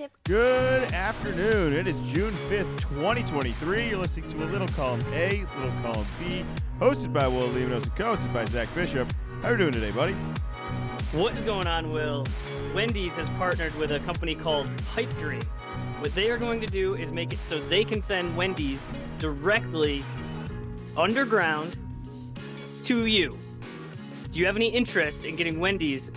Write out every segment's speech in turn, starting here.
tip. Good afternoon. It is June 5th, 2023. You're listening to a little column A, little column B, hosted by Will Levinos and co-hosted by Zach Bishop. How are you doing today, buddy? What is going on, Will? Wendy's has partnered with a company called Pipe Dream. What they are going to do is make it so they can send Wendy's directly underground to you. Do you have any interest in getting Wendy's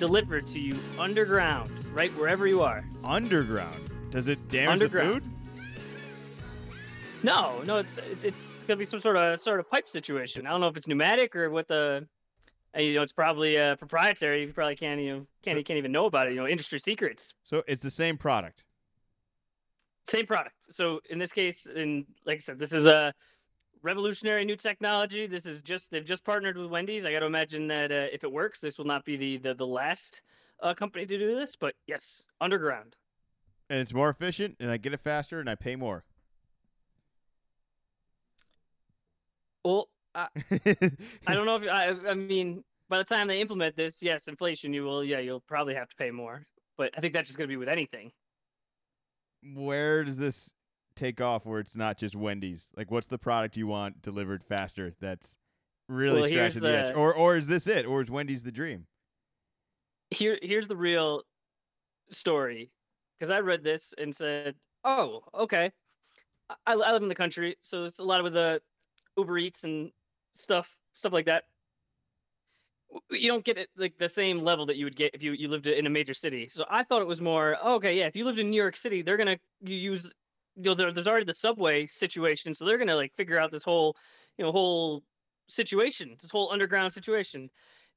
delivered to you underground, right wherever you are? Underground. Does it damage the food? No, no, it's it's, it's gonna be some sort of sort of pipe situation. I don't know if it's pneumatic or what the. You know, it's probably uh, proprietary. You probably can't you know can't you can't even know about it. You know, industry secrets. So it's the same product. Same product. So in this case, and like I said, this is a revolutionary new technology. This is just they've just partnered with Wendy's. I got to imagine that uh, if it works, this will not be the the, the last uh, company to do this. But yes, underground. And it's more efficient, and I get it faster, and I pay more. Well, I, I don't know if I. I mean, by the time they implement this, yes, inflation. You will. Yeah, you'll probably have to pay more. But I think that's just going to be with anything. Where does this take off where it's not just Wendy's? Like, what's the product you want delivered faster that's really Well, scratching the, edge? Or, or is this it? Or is Wendy's the dream? Here, here's the real story. Because I read this and said, "Oh, okay." I, I live in the country, so it's a lot of the Uber Eats and stuff, stuff like that. You don't get it like the same level that you would get if you, you lived in a major city. So I thought it was more oh, okay. Yeah, if you lived in New York City, they're gonna you use you know there, there's already the subway situation, so they're gonna like figure out this whole you know whole situation, this whole underground situation.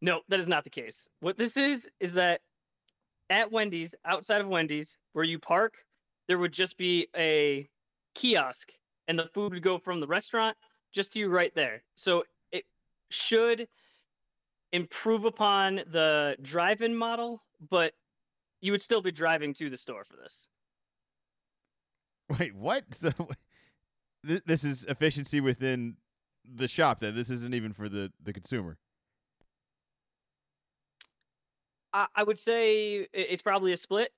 No, that is not the case. What this is is that at Wendy's, outside of Wendy's, where you park, there would just be a kiosk and the food would go from the restaurant just to you right there. So it should improve upon the drive-in model, but you would still be driving to the store for this. Wait, what? So th- this is efficiency within the shop. Then this isn't even for the the consumer. I, I would say it's probably a split.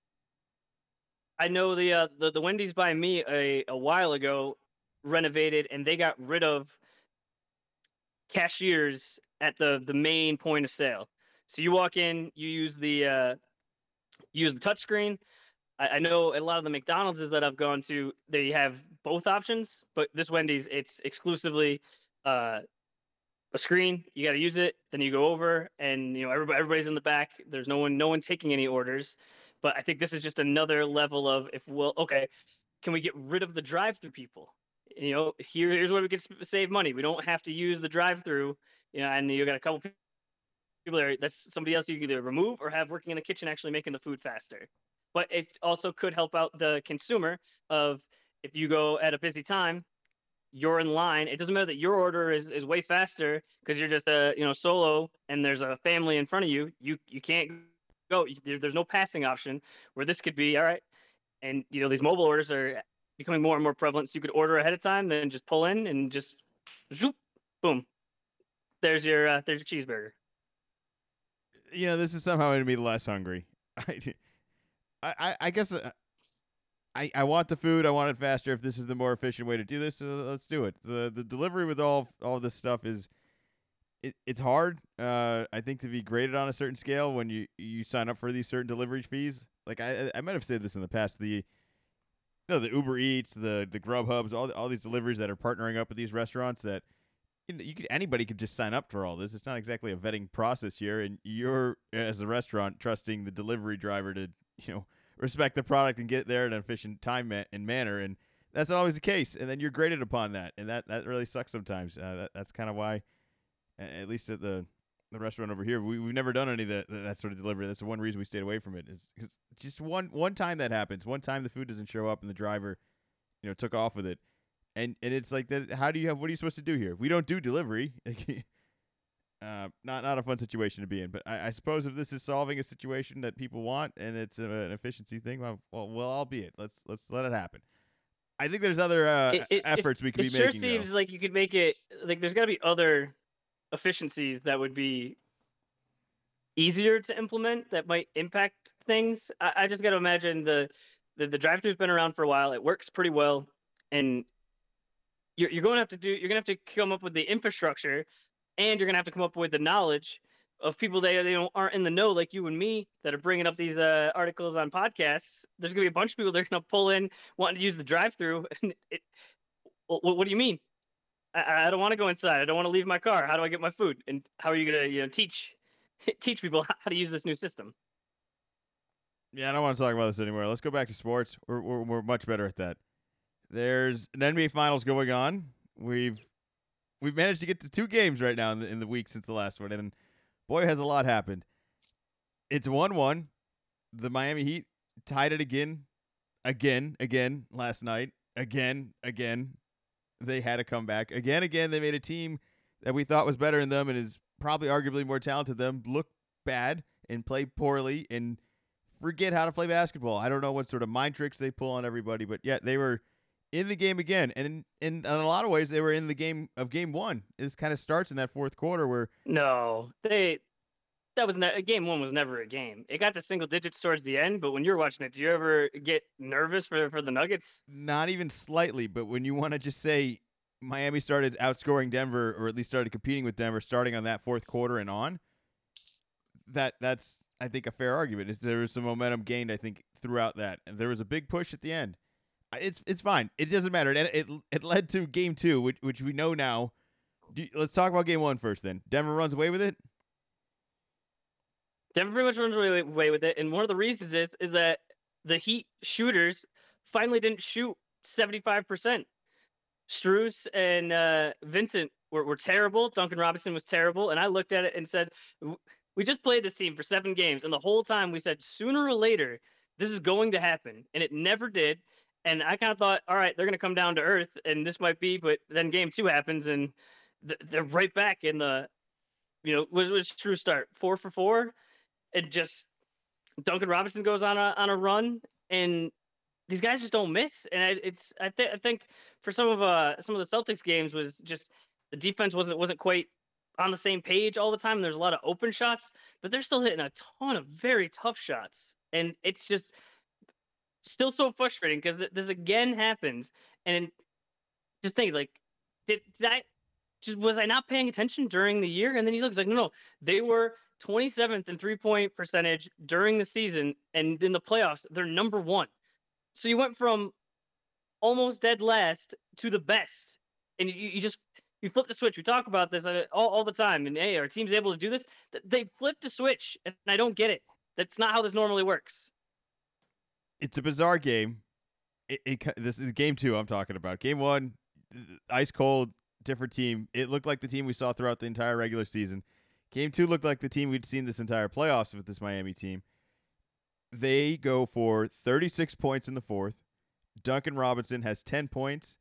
I know the uh, the the Wendy's by me a a while ago renovated and they got rid of cashiers at the the main point of sale. So you walk in, you use the uh, use the touchscreen. I, I know a lot of the McDonald's that I've gone to, they have both options, but this Wendy's it's exclusively uh, a screen. You got to use it. Then you go over, and you know everybody, everybody's in the back. There's no one, no one taking any orders. But I think this is just another level of if well, okay, can we get rid of the drive-through people? You know, here, here's where we can save money. We don't have to use the drive-through. You know, and you got a couple people there. That's somebody else you can either remove or have working in the kitchen, actually making the food faster. But it also could help out the consumer of if you go at a busy time, you're in line. It doesn't matter that your order is, is way faster because you're just a you know solo and there's a family in front of you. You you can't go. There, there's no passing option. Where this could be all right, and you know these mobile orders are becoming more and more prevalent. So you could order ahead of time, then just pull in and just zoop, boom. There's your uh, there's your cheeseburger. You know, this is somehow going to be less hungry. I, I, I guess uh, I, I want the food. I want it faster. If this is the more efficient way to do this, uh, let's do it. the The delivery with all all this stuff is it, it's hard. Uh, I think to be graded on a certain scale when you you sign up for these certain delivery fees. Like I I might have said this in the past. The no, the Uber Eats, the the Grubhubs, all all these deliveries that are partnering up with these restaurants that you, know, you could anybody could just sign up for all this. It's not exactly a vetting process here, and you're as a restaurant trusting the delivery driver to you know respect the product and get there in an efficient time ma- and manner, and that's not always the case. And then you're graded upon that, and that that really sucks sometimes. Uh, that, that's kind of why, at least at the the restaurant over here, we, we've never done any of that that sort of delivery. That's the one reason we stayed away from it. Is just one one time that happens. One time the food doesn't show up and the driver, you know, took off with it, and and it's like that. How do you have? What are you supposed to do here? We don't do delivery. uh, not not a fun situation to be in. But I, I suppose if this is solving a situation that people want and it's a, an efficiency thing, well, well, well, I'll be it. Let's let's let it happen. I think there's other uh, It- it- it- efforts we could It be sure making. though. seems like you could make it like there's got to be other efficiencies that would be easier to implement that might impact things. I, I just got to imagine the, the the drive-through's been around for a while. It works pretty well, and you're you're going to have to do you're going to have to come up with the infrastructure, and you're to have to come up with the knowledge of people that they don't, aren't in the know like you and me that are bringing up these uh, articles on podcasts. There's going to be a bunch of people that are going to pull in wanting to use the drive-through. And it, what, what do you mean? I, I don't want to go inside. I don't want to leave my car. How do I get my food? And how are you going to you know teach teach people how to use this new system? Yeah, I don't want to talk about this anymore. Let's go back to sports. We're, we're, we're much better at that. There's an NBA Finals going on. We've we've managed to get to two games right now in the, in the week since the last one, and boy, has a lot happened. It's one-one. The Miami Heat tied it again, again, again last night. Again, again. They had a comeback. Again, again. They made a team that we thought was better than them and is probably arguably more talented than them look bad and play poorly and forget how to play basketball. I don't know what sort of mind tricks they pull on everybody, but yet they were in the game again. And in, in, in a lot of ways, they were in the game of game one. This kind of starts in that fourth quarter where No, they that was ne- game one was never a game. It got to single digits towards the end, but when you're watching it, do you ever get nervous for for the Nuggets? not even slightly, but when you want to just say Miami started outscoring Denver or at least started competing with Denver starting on that fourth quarter and on, that that's I think a fair argument. Is there was some momentum gained I think throughout that, and there was a big push at the end. It's it's fine. It doesn't matter. It it, it led to game two, which which we know now. Let's talk about game one first. Then Denver runs away with it. Denver pretty much runs away, away with it, and one of the reasons is is that the Heat shooters finally didn't shoot seventy five percent. Strus and uh, Vincent were, were terrible. Duncan Robinson was terrible, and I looked at it and said, "We just played this team for seven games, and the whole time we said sooner or later this is going to happen, and it never did." And I kind of thought, "All right, they're going to come down to earth, and this might be." But then game two happens, and th- they're right back in the, you know, was was true start four for four, and just Duncan Robinson goes on a on a run, and these guys just don't miss. And I, it's I think I think for some of uh some of the Celtics games was just the defense wasn't wasn't quite on the same page all the time. There's a lot of open shots, but they're still hitting a ton of very tough shots, and it's just still so frustrating because this again happens. And just think like, did, did I just was I not paying attention during the year? And then he looks like, no, no, they were 27th in three point percentage during the season, and in the playoffs, they're number one. So you went from almost dead last to the best, and you, you just you flip the switch. We talk about this uh, all, all the time, and hey, our team's able to do this. They flipped the switch, and I don't get it. That's not how this normally works. It's a bizarre game. It, it this is game two. I'm talking about game one, uh, ice cold, different team. It looked like the team we saw throughout the entire regular season. Game two looked like the team we'd seen this entire playoffs with this Miami team. They go for 36 points in the fourth. Duncan Robinson has 10 points.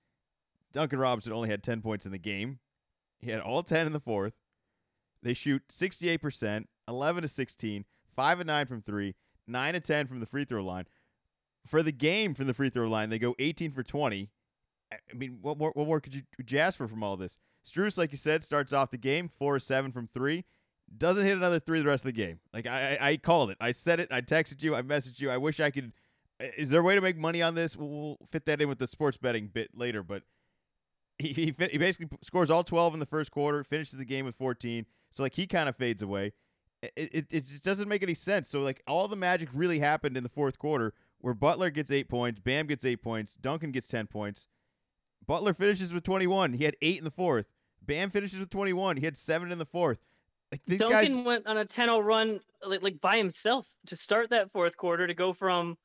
Duncan Robinson only had 10 points in the game. He had all 10 in the fourth. They shoot 68%, 11 to 16, 5 and 9 from 3, 9 to 10 from the free throw line. For the game from the free throw line, they go 18 for 20. I mean, what more, what more could you, you ask for from all this? Strus, like you said, starts off the game 4 or 7 from 3 doesn't hit another three the rest of the game. Like I, I, called it. I said it. I texted you. I messaged you. I wish I could. Is there a way to make money on this? We'll, we'll fit that in with the sports betting bit later. But he he, fin- he basically scores all twelve in the first quarter, finishes the game with fourteen. So like he kind of fades away. It, it it just doesn't make any sense. So like all the magic really happened in the fourth quarter, where Butler gets eight points, Bam gets eight points, Duncan gets ten points. Butler finishes with twenty one. He had eight in the fourth. Bam finishes with twenty one. He had seven in the fourth. Like these guys. Duncan went on a 10-0 run like, like by himself to start that fourth quarter to go from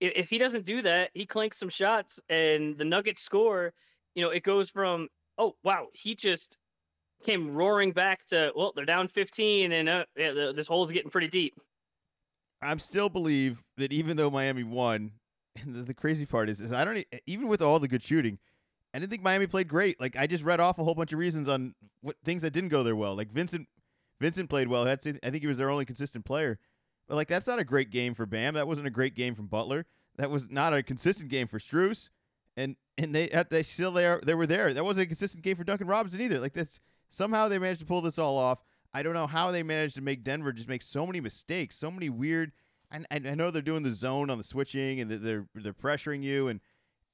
if he doesn't do that, he clanks some shots and the Nuggets score, you know, it goes from oh wow, he just came roaring back to well, they're down 15 and uh, yeah, the, this hole's getting pretty deep. I'm still believe that even though Miami won, and the, the crazy part is, is I don't even with all the good shooting, I didn't think Miami played great. Like I just read off a whole bunch of reasons on what things that didn't go their well. Like Vincent, Vincent played well. That's I think he was their only consistent player. But like that's not a great game for Bam. That wasn't a great game from Butler. That was not a consistent game for Strus. And and they they still there they were there. That wasn't a consistent game for Duncan Robinson either. Like that's somehow they managed to pull this all off. I don't know how they managed to make Denver just make so many mistakes, so many weird. And I, I know they're doing the zone on the switching and they're they're pressuring you and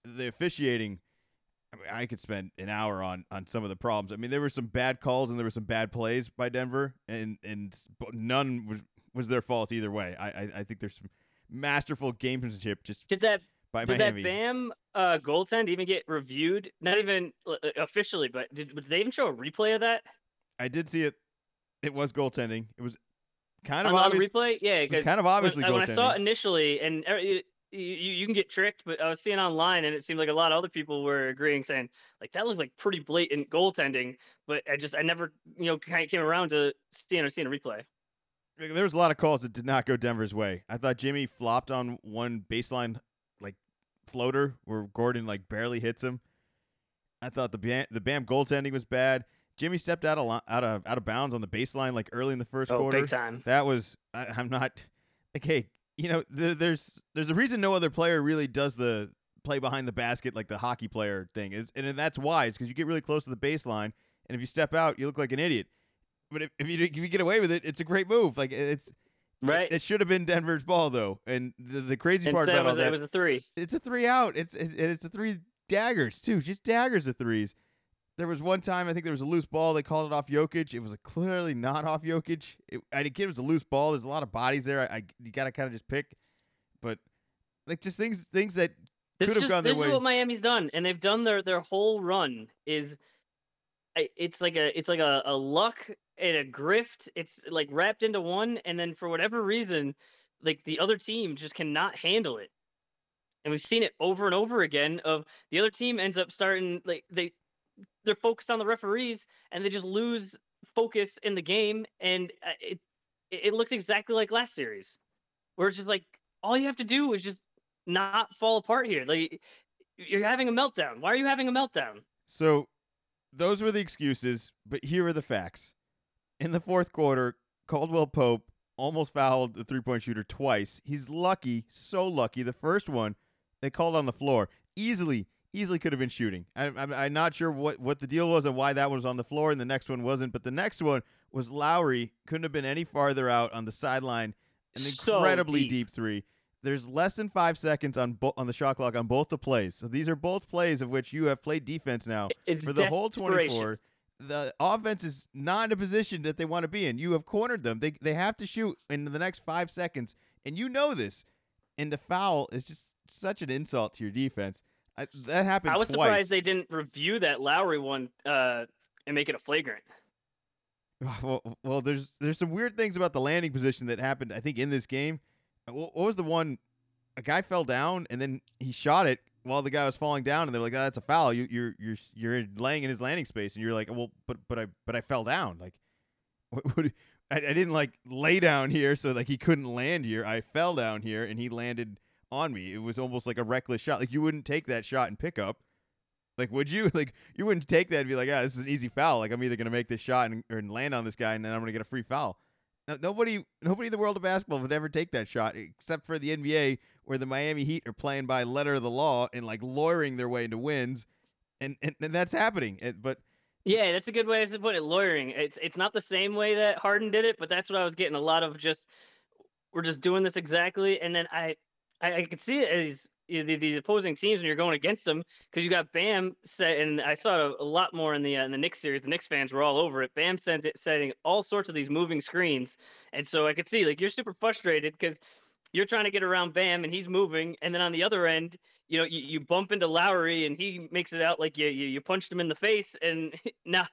the officiating. I mean, I could spend an hour on on some of the problems. I mean, there were some bad calls and there were some bad plays by Denver, and and none was was their fault either way. I I, I think there's some masterful gamesmanship just did that by did Miami. that Bam uh, goaltend even get reviewed? Not even uh, officially, but did, did they even show a replay of that? I did see it. It was goaltending. It was kind of on, the replay. Yeah, it was because kind of obviously when, when I saw it initially, and er, you, you you can get tricked, but I was seeing online, and it seemed like a lot of other people were agreeing, saying like that looked like pretty blatant goaltending. But I just I never you know kind of came around to seeing or seeing a replay. There was a lot of calls that did not go Denver's way. I thought Jimmy flopped on one baseline like floater where Gordon like barely hits him. I thought the Bam, the Bam goaltending was bad. Jimmy stepped out of li- out of out of bounds on the baseline like early in the first Oh, quarter. big time. That was I, I'm not like hey you know there, there's there's a reason no other player really does the play behind the basket like the hockey player thing It's- and that's wise because you get really close to the baseline and if you step out you look like an idiot. But if, if you if you get away with it, it's a great move. Like it's Right. It should have been Denver's ball though, and the, the crazy part Instead, it about all was, that, it was a three. it's a three out. It's it, it's a three daggers too, just daggers of threes. There was one time I think there was a loose ball. They called it off Jokic. It was clearly not off Jokic. It, I think it was a loose ball. There's a lot of bodies there. I, I you gotta kind of just pick, but like just things things that This could have gone their this way. is what Miami's done, and they've done their their whole run is. I- It's like a it's like a, a luck and a grift. It's like wrapped into one, and then for whatever reason, like the other team just cannot handle it. And we've seen it over and over again. Of the other team ends up starting like they they're focused on the referees, and they just lose focus in the game, and uh, it it looks exactly like last series, where it's just like all you have to do is just not fall apart here. Like you're having a meltdown. Why are you having a meltdown? So those were the excuses, but here are the facts. In the fourth quarter, Caldwell Pope almost fouled the three point shooter twice. He's lucky, so lucky. The first one they called on the floor. Easily, easily could have been shooting. I, I'm, I'm not sure what, what the deal was and why that one was on the floor and the next one wasn't, but the next one was Lowry. Couldn't have been any farther out on the sideline. An So incredibly deep. deep three. There's less than five seconds on bo- on the shot clock on both the plays. So these are both plays of which you have played defense now It's for the whole 24 the offense is not in a position that they want to be in you have cornered them they, they have to shoot in the next five seconds and you know this and the foul is just such an insult to your defense I, that happened I was twice. surprised they didn't review that Lowry one uh, and make it a flagrant. well, well there's there's some weird things about the landing position that happened i think in this game. Uh, what, what was the one a guy fell down and then he shot it while the guy was falling down and they're like oh, that's a foul. You, you're you're you're laying in his landing space. And you're like well but but i but i fell down. Like what, what, I, I didn't like lay down here so like he couldn't land here. I fell down here and he landed on me. It was almost like a reckless shot. Like you wouldn't take that shot and pick up like would you? Like you wouldn't take that and be like ah this is an easy foul. Like i'm either gonna make this shot and, or land on this guy and then i'm gonna get a free foul. No, nobody nobody in the world of basketball would ever take that shot except for the nba where the miami heat are playing by letter of the law and like lawyering their way into wins. And and, and that's happening. It- but Yeah, that's a good way to put it. Lawyering. It's it's not the same way that Harden did it, but that's what I was getting. A lot of just we're just doing this exactly, and then I I, I could see it as the- these opposing teams when you're going against them because you got Bam set, and I saw it a, a lot more in the uh, in the Knicks series. The Knicks fans were all over it. Bam sent it, setting all sorts of these moving screens, and so I could see like you're super frustrated because you're trying to get around Bam and he's moving, and then on the other end, you know, you, you bump into Lowry and he makes it out like you, you you punched him in the face, and now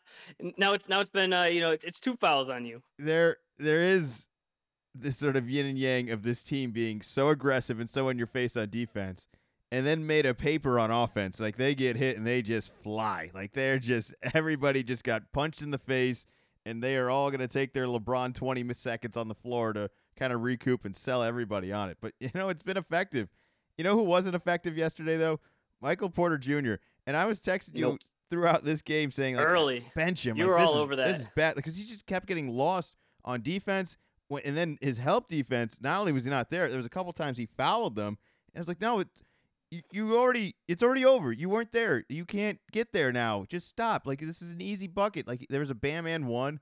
now it's now it's been uh, you know it's, it's two fouls on you. there there is this sort of yin and yang of this team being so aggressive and so in your face on defense and then made a paper on offense like they get hit and they just fly like they're just everybody just got punched in the face and they are all going to take their lebron 20 seconds on the floor to kind of recoup and sell everybody on it but you know it's been effective you know who wasn't effective yesterday though michael porter jr and i was texting you Nope. throughout this game saying like, Early. bench him. You like, were this all is- over This that. is bad because he just kept getting lost on defense. When, and then his help defense, not only was he not there, there was a couple times he fouled them. And I was like, no, it's you, you already, it's already over. You weren't there. You can't get there now. Just stop. Like this is an easy bucket. Like there was a Bam and one.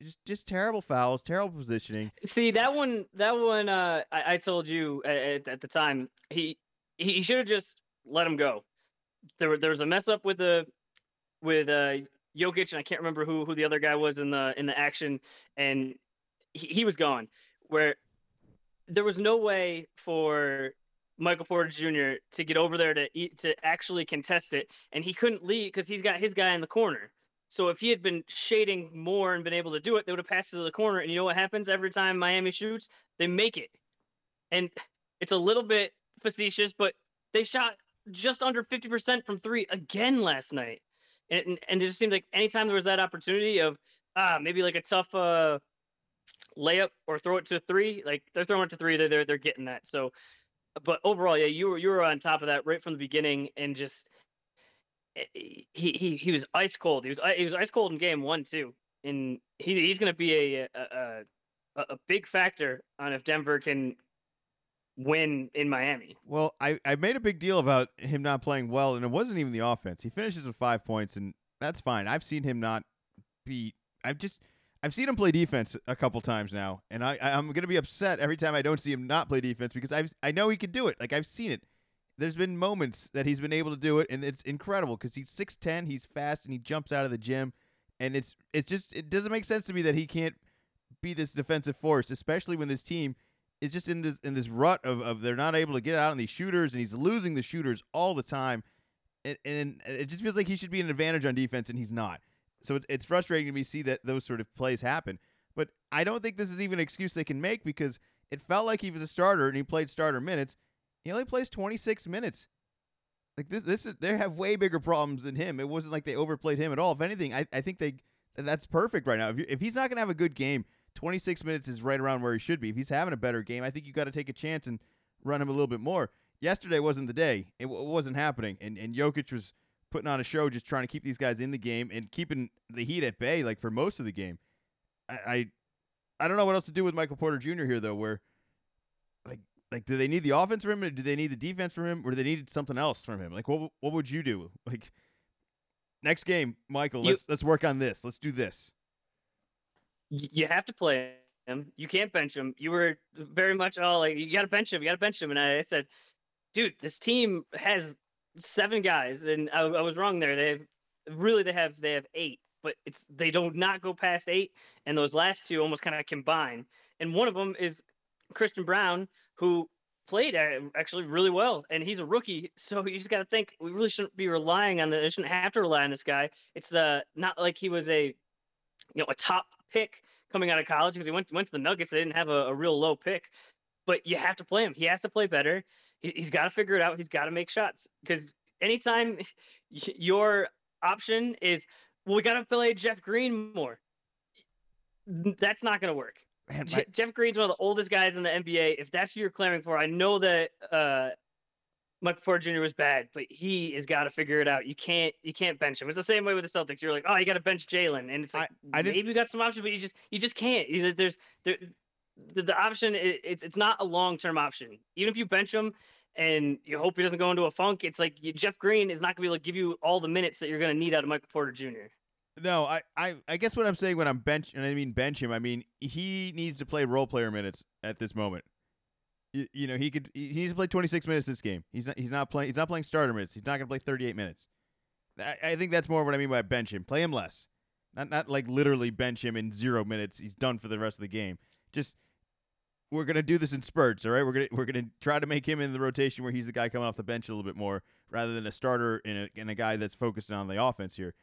just just terrible fouls, terrible positioning. See that one. That one. Uh, I, I told you at, at the time. He he, should have just let him go. There, there was a mess up with the with uh Jokic, and I can't remember who who the other guy was in the in the action, and he, he was gone. Where there was no way for Michael Porter Jr. to get over there to eat, to actually contest it, and he couldn't leave because he's got his guy in the corner. So if he had been shading more and been able to do it, they would have passed it to the corner. And you know what happens every time Miami shoots? They make it. And it's a little bit facetious, but they shot just under 50% from three again last night. And, and it just seemed like anytime there was that opportunity of ah maybe like a tough uh layup or throw it to three, like they're throwing it to three, they're they're, they're getting that. So but overall, yeah, you were you were on top of that right from the beginning and just Eh, he he he was ice cold. He was he was ice cold in game one too, and he he's going to be a, a a a big factor on if Denver can win in Miami. Well, I I made a big deal about him not playing well, and it wasn't even the offense. He finishes with five points, and that's fine. I've seen him not be. I've just I've seen him play defense a couple times now, and I I'm gonna be upset every time I don't see him not play defense because I I know he could do it. Like I've seen it there's been moments that he's been able to do it, and it's incredible because he's six ten, he's fast, and he jumps out of the gym, and it's it's just it doesn't make sense to me that he can't be this defensive force, especially when this team is just in this in this rut of, of they're not able to get out on these shooters, and he's losing the shooters all the time, and, and it just feels like he should be an advantage on defense, and he's not. So it, it's frustrating to me see that those sort of plays happen. But I don't think this is even an excuse they can make because it felt like he was a starter and he played starter minutes he only plays 26 minutes. Like this, this is they have way bigger problems than him. It wasn't like they overplayed him at all. If anything, I, I think they that's perfect right now. If, if he's not gonna have a good game, 26 minutes is right around where he should be. If he's having a better game, I think you got to take a chance and run him a little bit more. Yesterday wasn't the day. It, w- wasn't happening, and and Jokic was putting on a show, just trying to keep these guys in the game and keeping the Heat at bay, like for most of the game. I, I, I don't know what else to do with Michael Porter Jr. here though, where like like, do they need the offense from him, or do they need the defense from him, or do they need something else from him? Like, what what would you do? Like, next game, Michael, let's let's work on this. Let's do this. You have to play him. You can't bench him. You were very much all like, you got to bench him. You got to bench him. And I said, dude, this team has seven guys, and I, I was wrong there. They have really they have they have eight, but it's they don't not go past eight, and those last two almost kind of combine. And one of them is Christian Braun, who played uh, actually really well, and he's a rookie. So you just got to think we really shouldn't be relying on the. We Shouldn't have to rely on this guy. It's uh not like he was a, you know, a top pick coming out of college because he went went to the Nuggets. They didn't have a, a, real low pick, but you have to play him. He has to play better. He, he's got to figure it out. He's got to make shots because anytime your option is, well, we got to play Jeff Green more. That's not going to work. Man, my... Jeff Green's one of the oldest guys in the NBA. If that's what you're clamoring for, I know that uh, Michael Porter Jr. was bad, but he has got to figure it out. You can't you can't bench him. It's the same way with the Celtics. You're like, oh, you got to bench Jalen, and it's like I, I maybe you got some options, but you just you just can't. There's there, the, the option it's it's not a long term option. Even if you bench him and you hope he doesn't go into a funk, it's like Jeff Green is not going to be able to give you all the minutes that you're going to need out of Michael Porter Jr. No, I, I, I guess what I'm saying when I'm bench and I mean bench him, I mean he needs to play role player minutes at this moment. You, you know, he could he needs to play 26 minutes this game. He's not he's not playing he's not playing starter minutes. He's not going to play 38 minutes. I, I think that's more what I mean by bench him. Play him less. Not not like literally bench him in 0 minutes. He's done for the rest of the game. Just we're gonna do this in spurts, all right? We're gonna we're gonna try to make him in the rotation where he's the guy coming off the bench a little bit more, rather than a starter and a, and a guy that's focused on the offense here.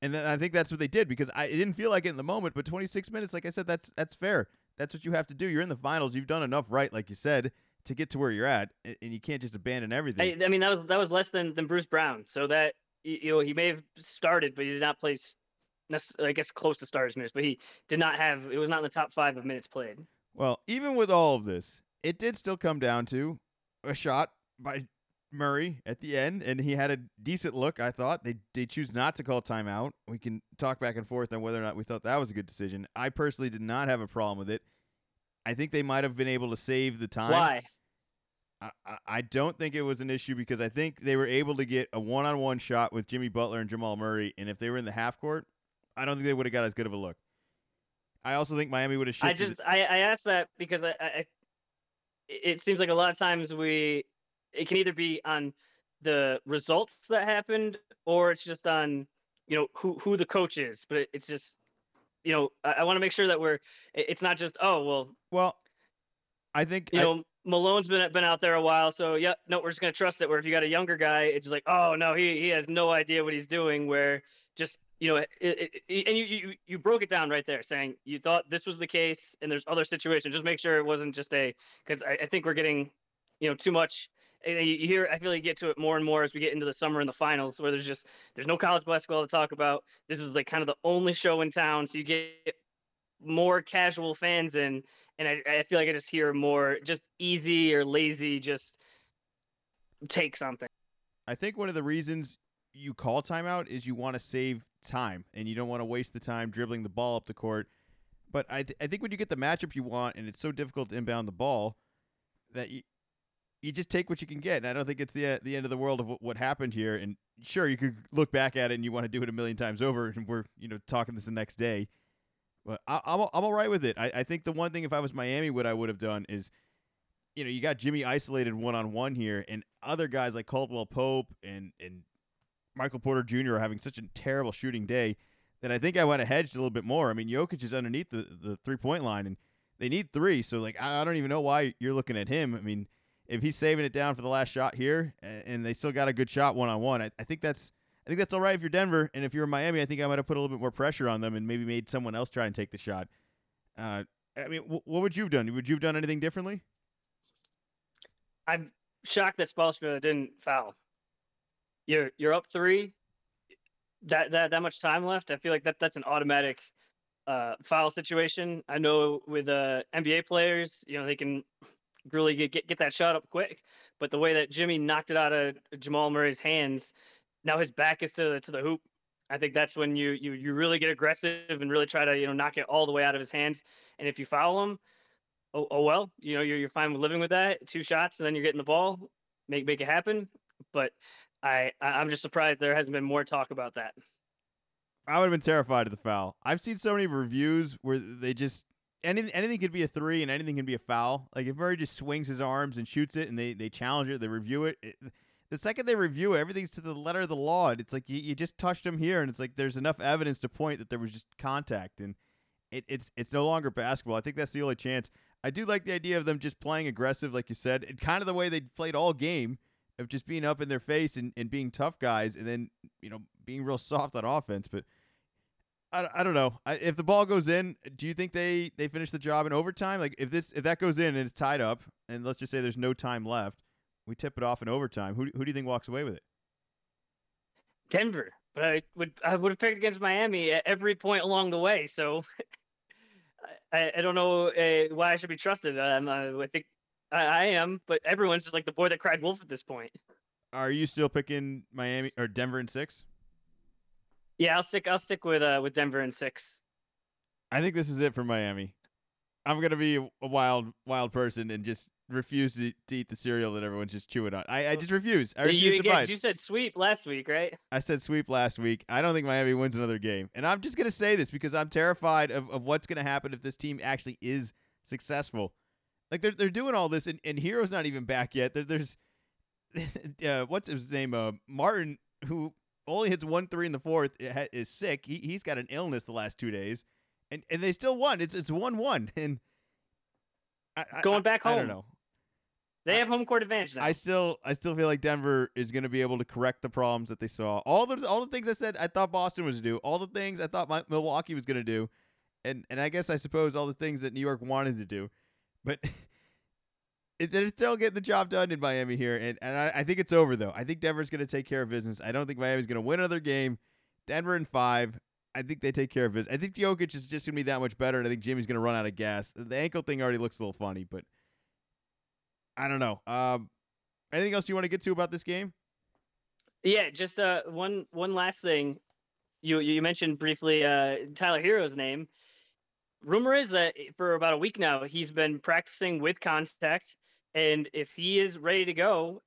And then I think that's what they did because I it didn't feel like it in the moment, but 26 minutes, like I said, that's that's fair. That's what you have to do. You're in the finals. You've done enough right, like you said, to get to where you're at, and you can't just abandon everything. I, I mean, that was that was less than than Bruce Brown. So that you know he may have started, but he did not play. I guess close to starters minutes, but he did not have. It was not in the top five of minutes played. Well, even with all of this, it did still come down to a shot by Murray at the end, and he had a decent look. I thought they they choose not to call timeout. We can talk back and forth on whether or not we thought that was a good decision. I personally did not have a problem with it. I think they might have been able to save the time. Why? I, I don't think it was an issue because I think they were able to get a one-on-one shot with Jimmy Butler and Jamal Murray, and if they were in the half court, I don't think they would have got as good of a look. I also think Miami would have. I just I, I asked that because I, I, it seems like a lot of times we it can either be on the results that happened or it's just on you know who who the coach is but it, it's just you know i, I want to make sure that we're it's not just oh well well i think you I, know malone's been been out there a while so yeah no we're just gonna trust it where if you got a younger guy it's just like oh no he he has no idea what he's doing where just you know, it, it, it, and you, you you broke it down right there, saying you thought this was the case, and there's other situations. Just make sure it wasn't just a because I, I, think we're getting, you know, too much. And you, hear, I feel like you get to it more and more as we get into the summer and the finals, where there's just there's no college basketball to talk about. This is like kind of the only show in town, so you get more casual fans in, and I, I feel like I just hear more just easy or lazy, just take something. I think one of the reasons you call timeout is you want to save time and you don't want to waste the time dribbling the ball up the court. But I, th- I think when you get the matchup you want and it's so difficult to inbound the ball that you you just take what you can get. And I don't think it's the uh, the end of the world of w- what happened here. And sure, you could look back at it and you want to do it a million times over. And we're you know talking this the next day. But I, am I'm, I'm all right with it. I, I think the one thing if I was Miami, what I would have done is, you know, you got Jimmy isolated one on one here, and other guys like Caldwell Pope and and Michael Porter Jr. are having such a terrible shooting day that I think I would have hedged a little bit more. I mean, Jokic is underneath the, the three point line, and they need three. So, like, I, I don't even know why you're looking at him. I mean, if he's saving it down for the last shot here, and they still got a good shot one on one, I think that's I think that's all right if you're Denver, and if you're Miami, I think I might have put a little bit more pressure on them and maybe made someone else try and take the shot. Uh, I mean, what would you have done? Would you have done anything differently? I'm shocked that Spoelstra didn't foul you're you're up three. That that that much time left. I feel like that that's an automatic uh, foul situation. I know with uh, NBA players, you know, they can really get, get get that shot up quick. But the way that Jimmy knocked it out of Jamal Murray's hands, now his back is to to the hoop. I think that's when you you you really get aggressive and really try to you know knock it all the way out of his hands. And if you foul him, oh, oh well, you know you're you're fine with living with that. Two shots and then you're getting the ball, make make it happen. But I I'm just surprised there hasn't been more talk about that. I would have been terrified of the foul. I've seen so many reviews where they just anything anything could be a three and anything can be a foul. Like if Murray just swings his arms and shoots it and they they challenge it, they review it, it the second they review it, everything's to the letter of the law. It's like you, you just touched him here, and it's like there's enough evidence to point that there was just contact, and it, it's it's no longer basketball. I think that's the only chance. I do like the idea of them just playing aggressive, like you said, and kind of the way they played all game of just being up in their face and, and being tough guys and then, you know, being real soft on offense. But I, I don't know. I, if the ball goes in, do you think they, they finish the job in overtime? Like if this if that goes in and it's tied up and let's just say there's no time left, we tip it off in overtime. Who who do you think walks away with it? Denver, but I would I would have picked against Miami at every point along the way. So I, I don't know uh, why I should be trusted. Um, I think I, I am, but everyone's just like the boy that cried wolf at this point. Are you still picking Miami or Denver in six? Yeah, I'll stick. I'll stick with uh with Denver in six. I think this is it for Miami. I'm gonna be a wild, wild person and just refuse to, to eat the cereal that everyone's just chewing on. I, I just refuse. I refuse you, to buy. You said sweep last week, right? I said sweep last week. I don't think Miami wins another game, and I'm just gonna say this because I'm terrified of, of what's gonna happen if this team actually is successful. Like they're they're doing all this, and, and Herro's not even back yet. There, there's uh, what's his name? Uh, Martin, who only hits one three in the fourth, is sick. He he's got an illness the last two days, and and they still won. It's it's one one, and I, going back home. I don't know. They have home court advantage now. I still I still feel like Denver is going to be able to correct the problems that they saw. All the all the things I said I thought Boston was to do. All the things I thought my, Milwaukee was going to do. And and I guess I suppose all the things that New York wanted to do. But they're still getting the job done in Miami here, and, and I, I think it's over though. I think Denver's going to take care of business. I don't think Miami's going to win another game. Denver in five. I think they take care of business. I think Jokic is just going to be that much better, and I think Jimmy's going to run out of gas. The ankle thing already looks a little funny, but I don't know. Um, anything else you want to get to about this game? Yeah, just uh, one one last thing. You you mentioned briefly uh, Tyler Herro's name rumor is that for about a week now he's been practicing with contact, and if he is ready to go,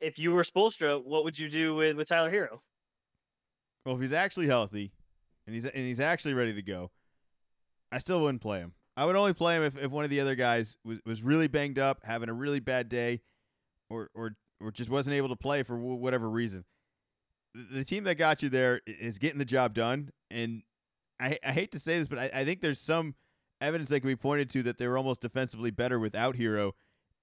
if you were Spoelstra, what would you do with with Tyler Herro? Well, if he's actually healthy, and he's and he's actually ready to go, I still wouldn't play him. I would only play him if, if one of the other guys was, was really banged up, having a really bad day, or or or just wasn't able to play for whatever reason. The team that got you there is getting the job done, and I I hate to say this, but I, I think there's some evidence that can be pointed to that they were almost defensively better without Herro,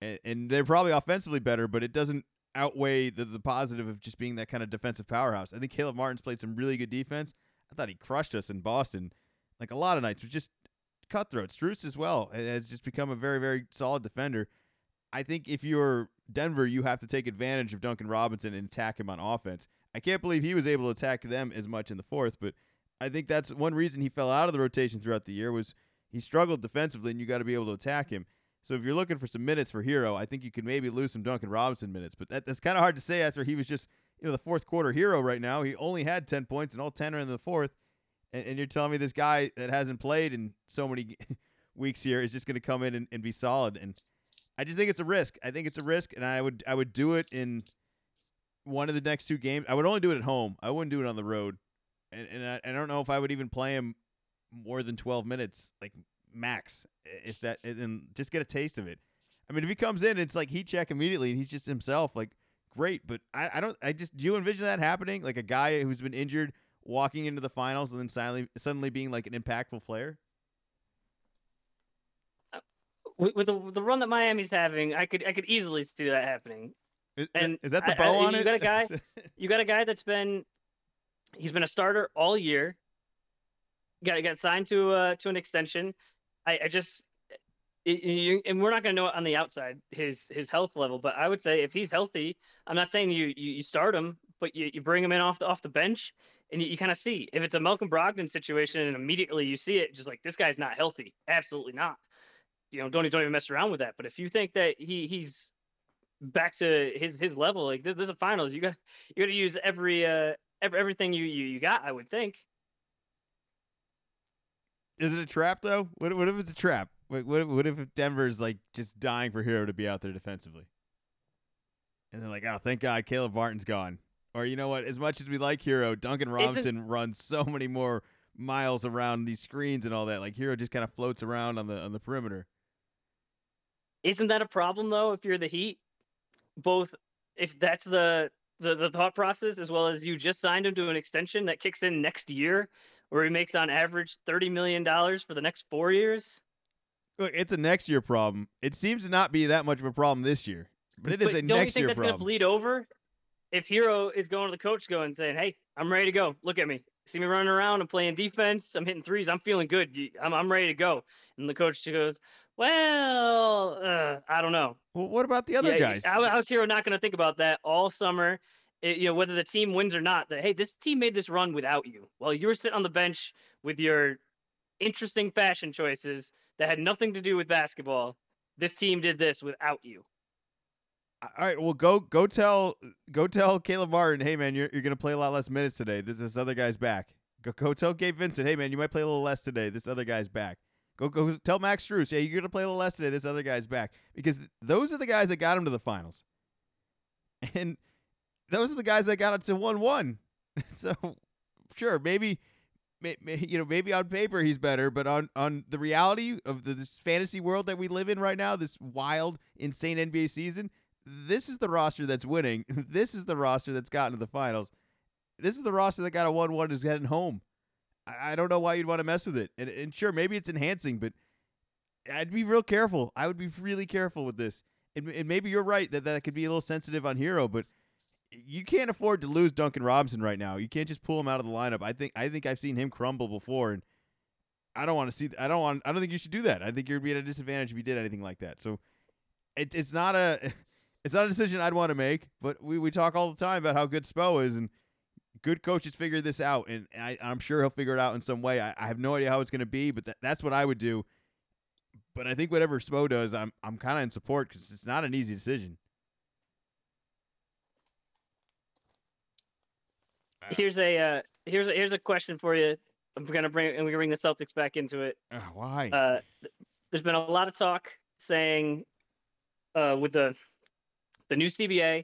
and, and they're probably offensively better, but it doesn't outweigh the, the positive of just being that kind of defensive powerhouse. I think Caleb Martin's played some really good defense. I thought he crushed us in Boston, like a lot of nights. Was just cutthroat. Strus as well has just become a very very solid defender. I think if you're Denver, you have to take advantage of Duncan Robinson and attack him on offense. I can't believe he was able to attack them as much in the fourth, but I think that's one reason he fell out of the rotation throughout the year was he struggled defensively, and you got to be able to attack him. So if you're looking for some minutes for Herro, I think you could maybe lose some Duncan Robinson minutes. But that, that's kind of hard to say after he was just you know the fourth quarter hero right now. He only had ten points, and all ten are in the fourth. And, and you're telling me this guy that hasn't played in so many weeks here is just going to come in and, and be solid. And I just think it's a risk. I think it's a risk, and I would I would do it in one of the next two games. I would only do it at home. I wouldn't do it on the road. And and I, I don't know if I would even play him more than 12 minutes, like max, if that, and just get a taste of it. I mean, if he comes in, it's like heat check immediately, and he's just himself. Like, great, but I, I don't. I just do you envision that happening? Like a guy who's been injured walking into the finals and then suddenly suddenly being like an impactful player? Uh, with, with, the the run that Miami's having, I could I could easily see that happening. Is, and is that the bow I, on you it? You got a guy. you got a guy that's been he's been a starter all year. Got got signed to uh to an extension. I, I just it, you, and we're not going to know it on the outside his his health level, but I would say if he's healthy, I'm not saying you you, you start him, but you, you bring him in off the off the bench and you, you kind of see if it's a Malcolm Brogdon situation, and immediately you see it, just like this guy's not healthy, absolutely not. You know, don't don't even mess around with that. But if you think that he he's back to his his level, like this, this is a finals, you got you got to use every uh everything you, you you got. I would think. Is it a trap though? What what if it's a trap? What what, what if Denver's like just dying for Herro to be out there defensively? And they're like, oh, thank God Caleb Martin's gone. Or you know what? As much as we like Herro, Duncan Robinson Isn't... runs so many more miles around these screens and all that. Like Herro just kind of floats around on the on the perimeter. Isn't that a problem though? If you're the Heat, both if that's the the, the thought process as well as you just signed him to an extension that kicks in next year, where he makes on average thirty million dollars for the next four years. Look, it's a next year problem. It seems to not be that much of a problem this year, but it is but a don't next you think year that's problem. gonna bleed over if Herro is going to the coach going saying, "Hey, I'm ready to go. Look at me. See me running around. I'm playing defense. I'm hitting threes. I'm feeling good. I'm I'm ready to go." And the coach goes, "Well, uh, I don't know." Well, what about the other yeah, guys? I, I was Herro not going to think about that all summer. It, you know, whether the team wins or not. That hey, this team made this run without you. While you were sitting on the bench with your interesting fashion choices that had nothing to do with basketball, this team did this without you all right, well go go tell go tell Caleb Martin, hey man, you're you're gonna play a lot less minutes today. This this other guy's back. Go go tell Gabe Vincent, hey man, you might play a little less today. This other guy's back. Go go tell Max Strus, yeah, you're gonna play a little less today. This other guy's back because those are the guys that got him to the finals, and those are the guys that got it to one one. so sure, maybe. You know, maybe on paper he's better, but on, on the reality of the, this fantasy world that we live in right now, this wild, insane NBA season, this is the roster that's winning. This is the roster that's gotten to the finals. This is the roster that got a one-one is getting home. I, I don't know why you'd want to mess with it. And, and sure, maybe it's enhancing, but I'd be real careful. I would be really careful with this. And, and maybe you're right that that could be a little sensitive on Herro, but you can't afford to lose Duncan Robinson right now. You can't just pull him out of the lineup. I think I think I've seen him crumble before, and I don't want to see. I don't want. I don't think you should do that. I think you'd be at a disadvantage if you did anything like that. So it, it's not a. It's not a decision I'd want to make, but we, we talk all the time about how good Spo is, and good coaches figure this out, and I, am sure he'll figure it out in some way. I, I have no idea how it's going to be, but that's what I would do. But I think whatever Spo does, I'm I'm kind of in support because it's not an easy decision. Here's a uh, here's a here's a question for you. I'm gonna bring and we bring the Celtics back into it. Uh, why? Uh, there's been a lot of talk saying uh, with the the new CBA,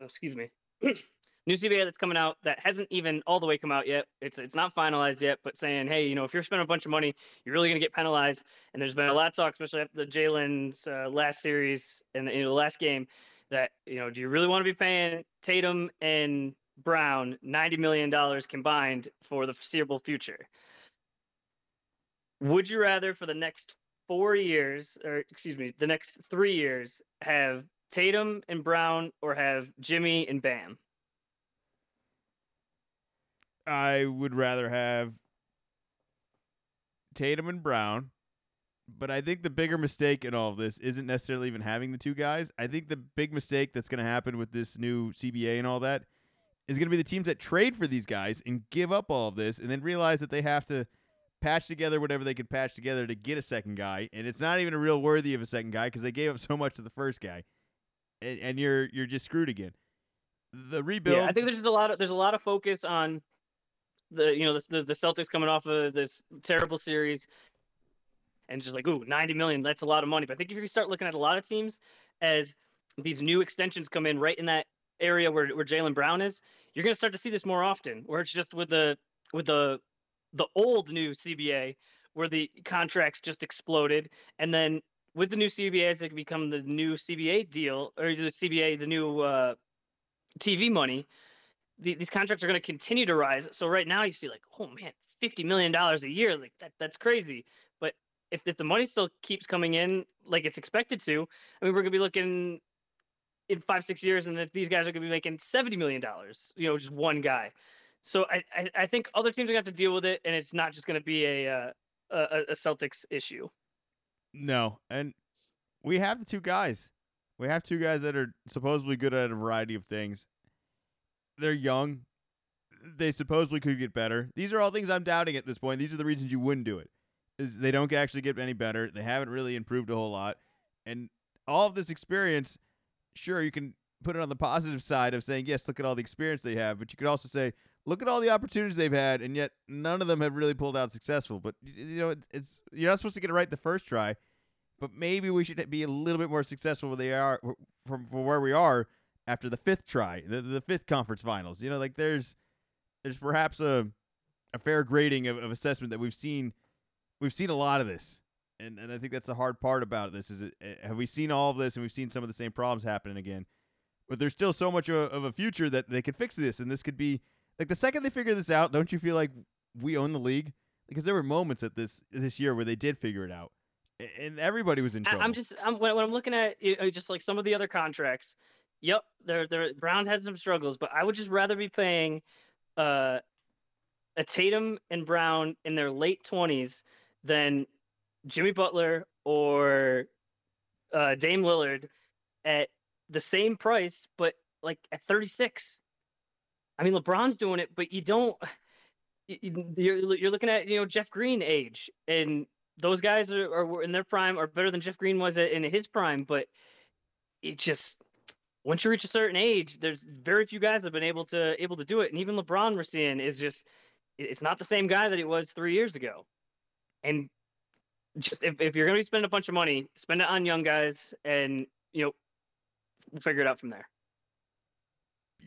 excuse me, new CBA that's coming out that hasn't even all the way come out yet. It's it's not finalized yet, but saying, hey, you know, if you're spending a bunch of money, you're really going to get penalized. And there's been a lot of talk, especially after the Jaylen's uh, last series and you know, the last game, that you know, do you really want to be paying Tatum and Brown ninety million dollars combined for the foreseeable future? Would you rather for the next four years, or excuse me, the next three years, have Tatum and Brown or have Jimmy and Bam? I would rather have Tatum and Brown, but I think the bigger mistake in all of this isn't necessarily even having the two guys. I think the big mistake that's going to happen with this new CBA and all that is going to be the teams that trade for these guys and give up all of this and then realize that they have to patch together whatever they could patch together to get a second guy, and it's not even a real worthy of a second guy because they gave up so much to the first guy, and, and you're you're just screwed again. The rebuild. Yeah, I think there's just a lot of there's a lot of focus on the you know the the Celtics coming off of this terrible series, and just like ooh 90 million that's a lot of money. But I think if you start looking at a lot of teams as these new extensions come in right in that area where where Jaylen Brown is, you're gonna start to see this more often, where it's just with the with the the old new CBA where the contracts just exploded, and then with the new CBA as it become the new CBA deal or the CBA the new uh, TV money, the, these contracts are going to continue to rise. So right now you see like, oh man, fifty million dollars a year, like that that's crazy. But if if the money still keeps coming in like it's expected to, I mean, we're going to be looking in five six years, and that these guys are going to be making seventy million dollars. You know, just one guy. So I, I, I think other teams are going to have to deal with it, and it's not just going to be a, uh, a a Celtics issue. No, and we have the two guys. We have two guys that are supposedly good at a variety of things. They're young. They supposedly could get better. These are all things I'm doubting at this point. These are the reasons you wouldn't do it. Is they don't actually get any better. They haven't really improved a whole lot. And all of this experience, sure, you can put it on the positive side of saying, yes, look at all the experience they have, but you could also say, look at all the opportunities they've had, and yet none of them have really pulled out successful. But you know, it's you're not supposed to get it right the first try, but maybe we should be a little bit more successful where they are from, from where we are after the fifth try, the, the fifth conference finals. You know, like there's there's perhaps a a fair grading of, of assessment that we've seen. We've seen a lot of this, and and I think that's the hard part about this. Is it, eh, have we seen all of this, and we've seen some of the same problems happening again? But there's still so much of a, of a future that they could fix this, and this could be like the second they figure this out, don't you feel like we own the league? Because there were moments at this this year where they did figure it out, and everybody was in trouble. I'm just I'm, when, I'm looking at just like some of the other contracts. Yep, there there Brown had some struggles, but I would just rather be paying uh, a Tatum and Brown in their late twenties than Jimmy Butler or uh, Dame Lillard at the same price, but like at 36. I mean, LeBron's doing it, but you don't. You're you're looking at you know Jeff Green age, and those guys are, are in their prime are better than Jeff Green was in his prime. But it just once you reach a certain age, there's very few guys that have been able to able to do it, and even LeBron we're seeing is just it's not the same guy that he was three years ago. And just if, if you're gonna be spending a bunch of money, spend it on young guys, and you know, we'll figure it out from there.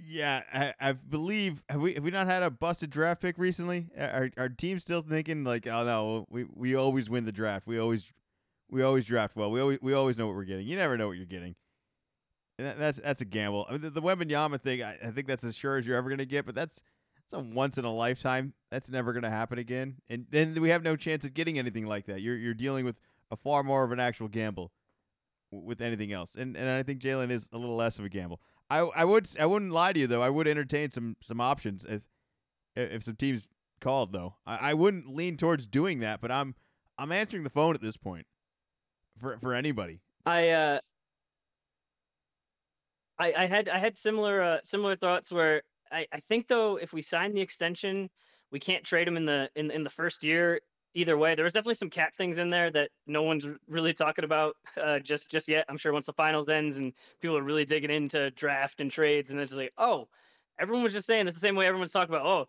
Yeah, I, I believe have we have we not had a busted draft pick recently? Are our team still thinking like, oh no, we we always win the draft. We always we always draft well. We always we always know what we're getting. You never know what you're getting. That's that's a gamble. I mean, the, the Wembanyama thing, I, I think that's as sure as you're ever gonna get. But that's that's a once in a lifetime. That's never gonna happen again. And then we have no chance of getting anything like that. You're you're dealing with a far more of an actual gamble with anything else. And and I think Jaylen is a little less of a gamble. I I would I wouldn't lie to you though. I would entertain some some options if if some teams called though. I, I wouldn't lean towards doing that, but I'm I'm answering the phone at this point for for anybody. I uh I I had I had similar uh, similar thoughts where I I think though if we sign the extension, we can't trade him in the in in the first year either way. There was definitely some cat things in there that no one's really talking about uh, just just yet. I'm sure once the finals ends and people are really digging into draft and trades, and it's just like, oh, everyone was just saying this the same way everyone's talking about. Oh,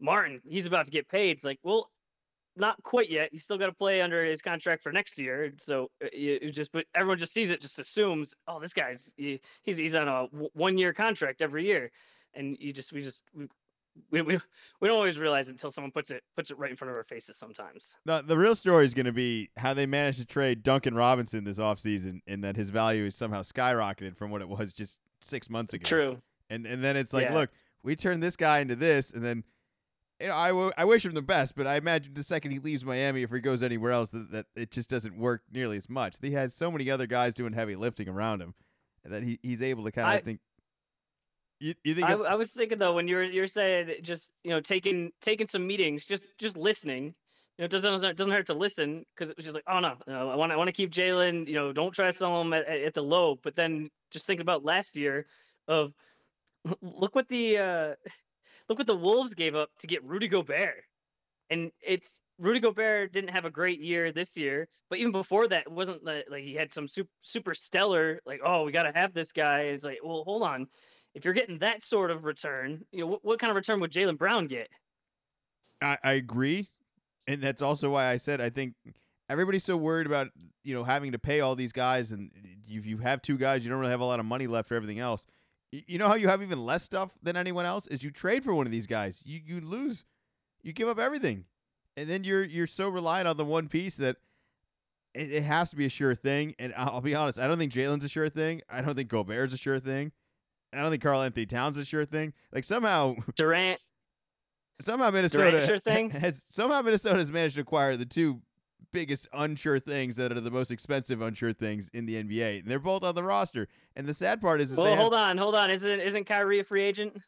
Martin, he's about to get paid. It's like, well, not quite yet. He's still got to play under his contract for next year. So uh, just, but everyone just sees it, just assumes, oh, this guy's he, he's he's on a one year contract every year, and you just we just we we, we, we don't always realize it until someone puts it puts it right in front of our faces sometimes. The, the real story is going to be how they managed to trade Duncan Robinson this offseason and that his value is somehow skyrocketed from what it was just six months ago. True. And and then it's like, Yeah. look, we turned this guy into this, and then you know, I, w- I wish him the best, but I imagine the second he leaves Miami, if he goes anywhere else, that, that it just doesn't work nearly as much. He has so many other guys doing heavy lifting around him that he, he's able to kind I- of think. You, you think I, it- I was thinking though when you're you're saying just you know taking taking some meetings, just just listening. You know, it doesn't it doesn't hurt to listen because it was just like, oh no, no I want I want to keep Jaylen. You know, don't try to sell him at, at at the low. But then just thinking about last year, of look what the uh, look what the Wolves gave up to get Rudy Gobert, and it's Rudy Gobert didn't have a great year this year, but even before that, it wasn't like, like he had some super, super stellar like, oh, we got to have this guy. It's like, well, hold on, if you're getting that sort of return, you know, what, what kind of return would Jaylen Brown get? I, I agree, and that's also why I said I think everybody's so worried about you know having to pay all these guys, and if you have two guys, you don't really have a lot of money left for everything else. You know how you have even less stuff than anyone else is you trade for one of these guys, you you lose, you give up everything, and then you're you're so reliant on the one piece that. It, it has to be a sure thing, and I'll be honest. I don't think Jaylen's a sure thing. I don't think Gobert's a sure thing. I don't think Karl-Anthony Towns is a sure thing. Like somehow Durant, somehow Minnesota sure thing? has somehow Minnesota has managed to acquire the two biggest unsure things that are the most expensive unsure things in the NBA. And they're both on the roster. And the sad part is, is well, have- hold on, hold on, isn't isn't Kyrie a free agent?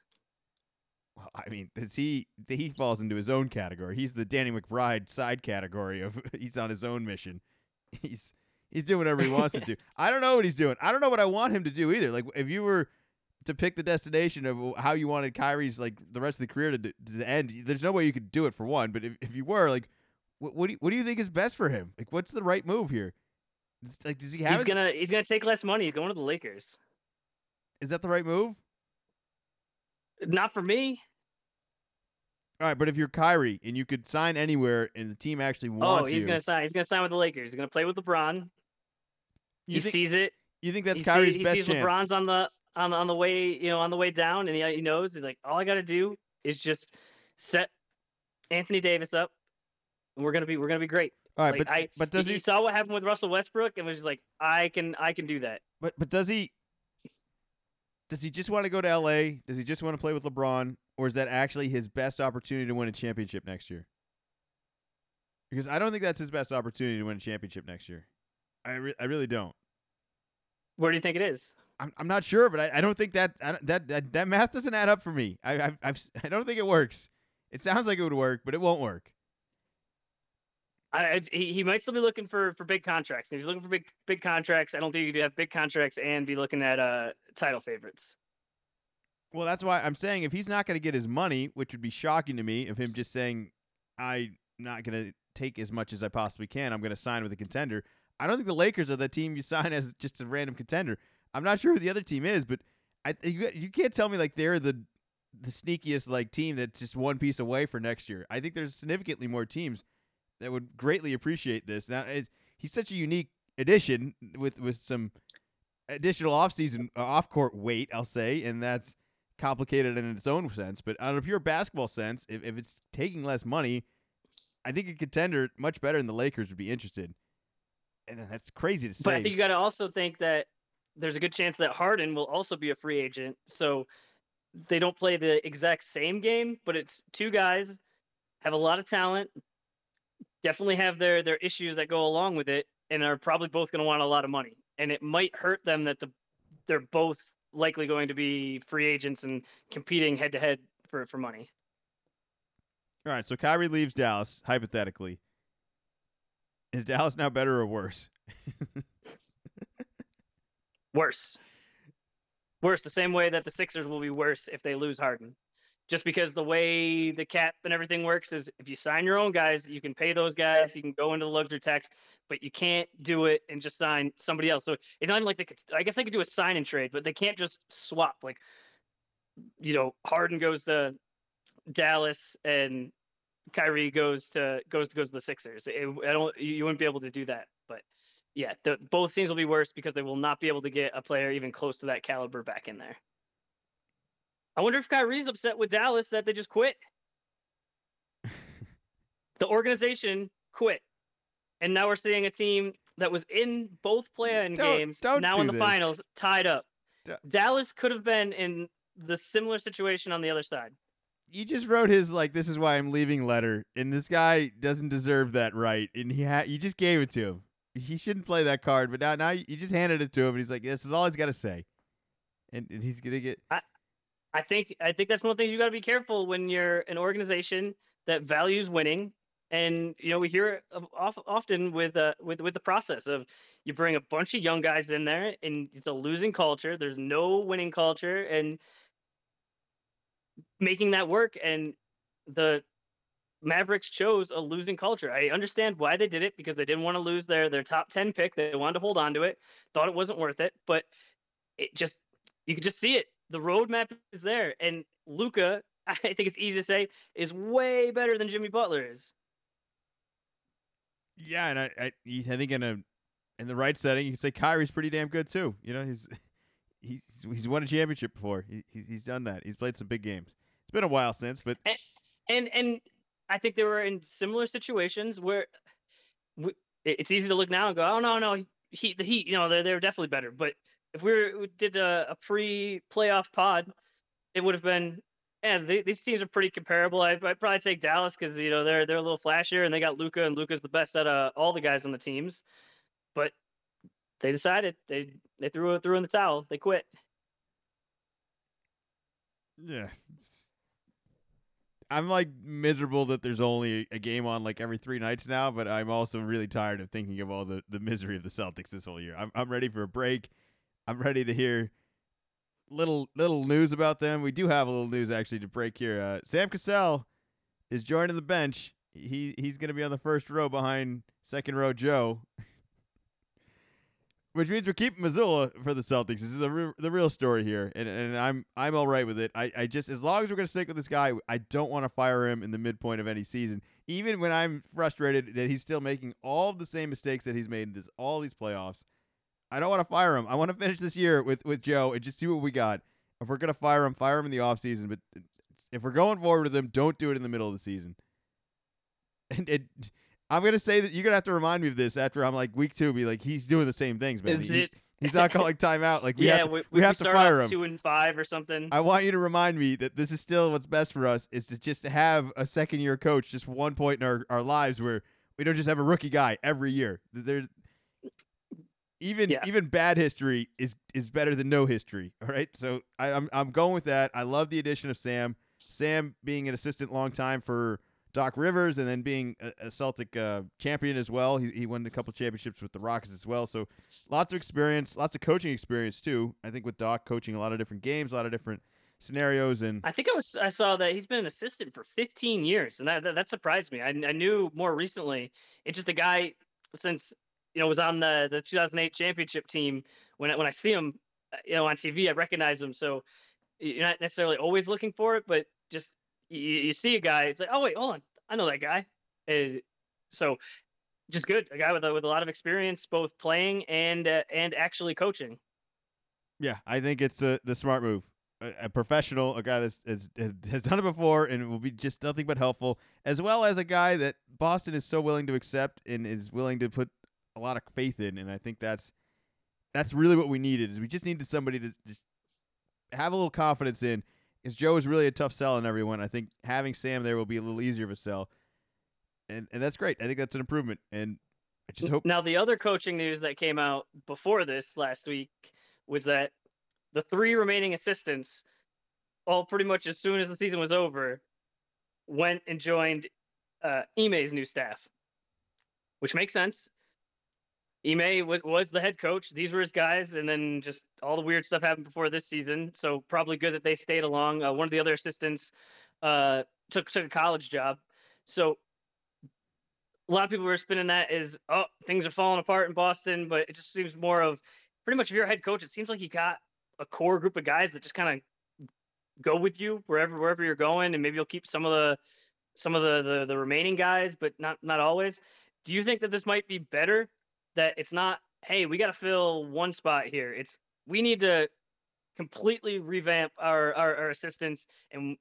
Well, I mean, does he he falls into his own category. He's the Danny McBride side category of he's on his own mission. He's he's doing whatever he wants to do. I don't know what he's doing. I don't know what I want him to do either. Like if you were to pick the destination of how you wanted Kyrie's like the rest of the career to, to end, there's no way you could do it for one. But if, if you were like, what what do you, what do you think is best for him? Like what's the right move here? It's like does he have? He's gonna he's gonna take less money. He's going to the Lakers. Is that the right move? Not for me. All right, but if you're Kyrie and you could sign anywhere and the team actually oh, wants you. Oh, he's you, gonna sign. He's gonna sign with the Lakers. He's gonna play with LeBron. you he think, sees it. you think that's he, Kyrie's see, he sees chance? LeBron's on the on the, on the way, you know, on the way down, and he, he knows he's like, all I got to do is just set Anthony Davis up, and we're gonna be we're gonna be great. All right, like, but I- but does he, he? saw what happened with Russell Westbrook, and was just like, I can I can do that. But but does he? Does he just want to go to L.A.? Does he just want to play with LeBron, or is that actually his best opportunity to win a championship next year? Because I don't think that's his best opportunity to win a championship next year. I re- I really don't. Where do you think it is? I'm I'm not sure, but I, I don't think that I don't- that, that that math doesn't add up for me. I I've, I've s- I don't think it works. It sounds like it would work, but it won't work. I, he, he might still be looking for for big contracts. If he's looking for big big contracts, I don't think you could have big contracts and be looking at uh title favorites. Well, that's why I'm saying if he's not going to get his money, which would be shocking to me, of him just saying I'm not going to take as much as I possibly can, I'm going to sign with a contender. I don't think the Lakers are the team you sign as just a random contender. I'm not sure who the other team is, but I you, you can't tell me like they're the the sneakiest like team that's just one piece away for next year. I think there's significantly more teams that would greatly appreciate this. Now it, he's such a unique addition with with some additional offseason uh, off court weight, I'll say, and that's complicated in its own sense. But on a pure basketball sense, if, if it's taking less money, I think a contender much better than the Lakers would be interested. And that's crazy to say. But I think you got to also think that there's a good chance that Harden will also be a free agent. So they don't play the exact same game, but it's two guys have a lot of talent, definitely have their their issues that go along with it, and are probably both going to want a lot of money. And it might hurt them that the they're both likely going to be free agents and competing head to head for for money. All right, so Kyrie leaves Dallas, hypothetically. Is Dallas now better or worse? Worse. Worse, the same way that the Sixers will be worse if they lose Harden. Just because the way the cap and everything works is if you sign your own guys, you can pay those guys, you can go into the luxury tax, but you can't do it and just sign somebody else. So it's not even like they could, I guess they could do a sign and trade, but they can't just swap. Like, you know, Harden goes to Dallas and Kyrie goes to goes to goes to the Sixers. It, I don't, you wouldn't be able to do that. But yeah, the, both teams will be worse because they will not be able to get a player even close to that caliber back in there. I wonder if Kyrie's upset with Dallas that they just quit. the organization quit, and now we're seeing a team that was in both play-in Don't- games don't now in the this. finals tied up. Dallas could have been in the similar situation on the other side. you just wrote his like this is why I'm leaving letter, and this guy doesn't deserve that right, and he ha- you just gave it to him. He shouldn't play that card, but now now you just handed it to him, and he's like, this is all he's got to say, and, and he's gonna get I think I think that's one of the things you got to be careful when you're an organization that values winning. And you know we hear it of- of, often with uh, with with the process of you bring a bunch of young guys in there and it's a losing culture. There's no winning culture and making that work. And the Mavericks chose a losing culture. I understand why they did it because they didn't want to lose their their top ten pick. They wanted to hold on to it. Thought it wasn't worth it, but it just you could just see it. The roadmap is there, and Luka, I think it's easy to say, is way better than Jimmy Butler is. yeah, and I I, I think in a in the right setting, you can say Kyrie's pretty damn good too. You know, he's he's he's won a championship before. He, he he's done that. He's played some big games. It's been a while since, but And and I think they were in similar situations where w- it- it's easy to look now and go, oh no no, Heat the Heat, you know they're they're definitely better. But if we, were, we did a, a pre-playoff pod, it would have been. They, these teams are pretty comparable. I, I'd probably take Dallas because you know they're they're a little flashier and they got Luka and Luka's the best out of all the guys on the teams. But they decided they they threw threw in the towel. They quit. Yeah. I'm like miserable that there's only a game on like every three nights now, but I'm also really tired of thinking of all the, the misery of the Celtics this whole year. I'm I'm ready for a break. I'm ready to hear little little news about them. We do have a little news actually to break here. Uh, Sam Cassell is joining the bench. He he's gonna be on the first row behind second row Joe. Which means we're keeping Mazzulla for the Celtics. This is the re- the real story here, and and I'm I'm all right with it. I, I just as long as we're gonna stick with this guy, I don't want to fire him in the midpoint of any season, even when I'm frustrated that he's still making all the same mistakes that he's made in this all these playoffs. I don't want to fire him. I want to finish this year with with Joe and just see what we got. If we're gonna fire him, fire him in the offseason. But if we're going forward with him, don't do it in the middle of the season. And it, I'm gonna say that you're gonna have to remind me of this after I'm like week two. Be like he's doing the same things, man. Is He's, it? he's not calling timeout. Like we yeah, have to, we, we have to fire him. two and five or something. I want you to remind me that this is still what's best for us is to just have a second year coach just one point in our, our lives where we don't just have a rookie guy every year. There even Yeah. even bad history is is better than no history. All right. So I, I'm I'm going with that. I love the addition of Sam. Sam being an assistant long time for Doc Rivers and then being a, a Celtic uh, champion as well. He, he won a couple championships with the Rockets as well. So lots of experience, lots of coaching experience too. I think with Doc coaching a lot of different games, a lot of different scenarios, and I think I was I saw that he's been an assistant for 15 years, and that that, that surprised me. I, I knew more recently. It's just a guy since you know was on the the 2008 championship team. When I, when I see him, uh, you know, on TV, I recognize him. So you're not necessarily always looking for it, but just you, you see a guy, it's like, oh wait, hold on, I know that guy. And so just good, a guy with a, with a lot of experience, both playing and uh, and actually coaching. yeah, I think it's a, the smart move. A, professional, a guy that's has, has done it before and will be just nothing but helpful, as well as a guy that Boston is so willing to accept and is willing to put a lot of faith in. And I think that's that's really what we needed. Is we just needed somebody to just have a little confidence in. Because Joe is really a tough sell on everyone. I think having Sam there will be a little easier of a sell, and and that's great. I think that's an improvement. And I just hope Now, the other coaching news that came out before this last week was that the three remaining assistants, all pretty much as soon as the season was over, went and joined uh, Ime's new staff, which makes sense. Ime was, was the head coach. These were his guys, and then just all the weird stuff happened before this season. So probably good that they stayed along. Uh, one of the other assistants uh, took took a college job. So a lot of people were spinning that as oh things are falling apart in Boston, but it just seems more of pretty much if you're a head coach, it seems like you got a core group of guys that just kind of go with you wherever wherever you're going, and maybe you'll keep some of the some of the, the the remaining guys, but not not always. Do you think that this might be better? That it's not hey we got to fill one spot here. It's we need to completely revamp our, our our assistants, and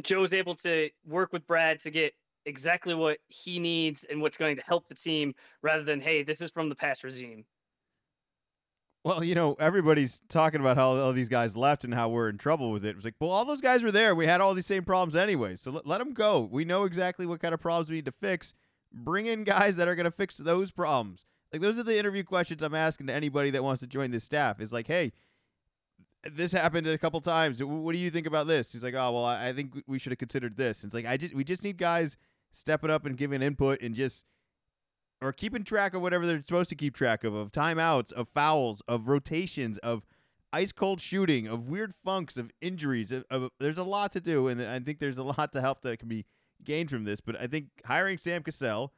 Joe's able to work with Brad to get exactly what he needs and what's going to help the team, rather than hey, this is from the past regime. Well, you know, everybody's talking about how all these guys left and how we're in trouble with it. It's like, well, all those guys were there. We had all these same problems anyway. So let, let them go. We know exactly what kind of problems we need to fix. Bring in guys that are going to fix those problems. Like, those are the interview questions I'm asking to anybody that wants to join this staff. Is like, hey, this happened a couple times. What do you think about this? He's like, oh, well, I think we should have considered this. And it's like, I just, we just need guys stepping up and giving input and just – or keeping track of whatever they're supposed to keep track of of timeouts, of fouls, of rotations, of ice cold shooting, of weird funks, of injuries. Of, of, there's a lot to do, and I think there's a lot to help that can be gained from this. But I think hiring Sam Cassell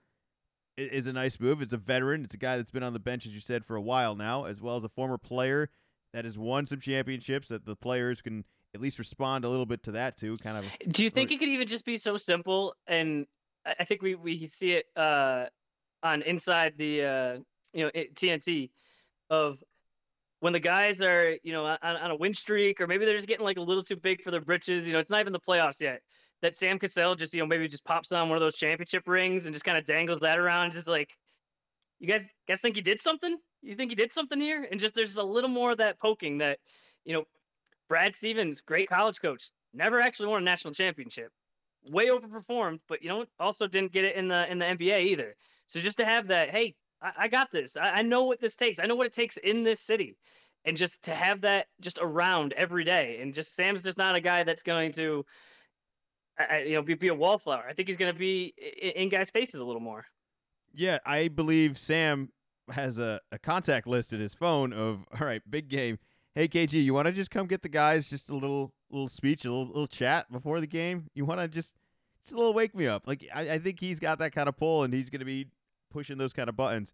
is a nice move. It's a veteran. It's a guy that's been on the bench, as you said, for a while now, as well as a former player that has won some championships that the players can at least respond a little bit to that too. Kind of. Do you think it could even just be so simple? And I think we we see it uh, on inside the uh, you know TNT of when the guys are you know on, on, a win streak or maybe they're just getting like a little too big for their britches. You know, it's not even the playoffs yet. That Sam Cassell just you know maybe just pops on one of those championship rings and just kind of dangles that around, just like you guys guys think he did something? You think he did something here? And just there's a little more of that poking that you know Brad Stevens, great college coach, never actually won a national championship. Way overperformed, but you know also didn't get it in the in the NBA either. So just to have that, hey, I, I got this. I, I know what this takes. I know what it takes in this city. And just to have that just around every day. And just Sam's just not a guy that's going to, uh, you know, be, be a wallflower. I think he's going to be in, in guys' faces a little more. Yeah, I believe Sam has a, a contact list in his phone of all right, big game. Hey KG, you want to just come get the guys just a little little speech, a little little chat before the game? You want to just just a little wake me up? Like I, I think he's got that kind of pull, and he's going to be pushing those kind of buttons.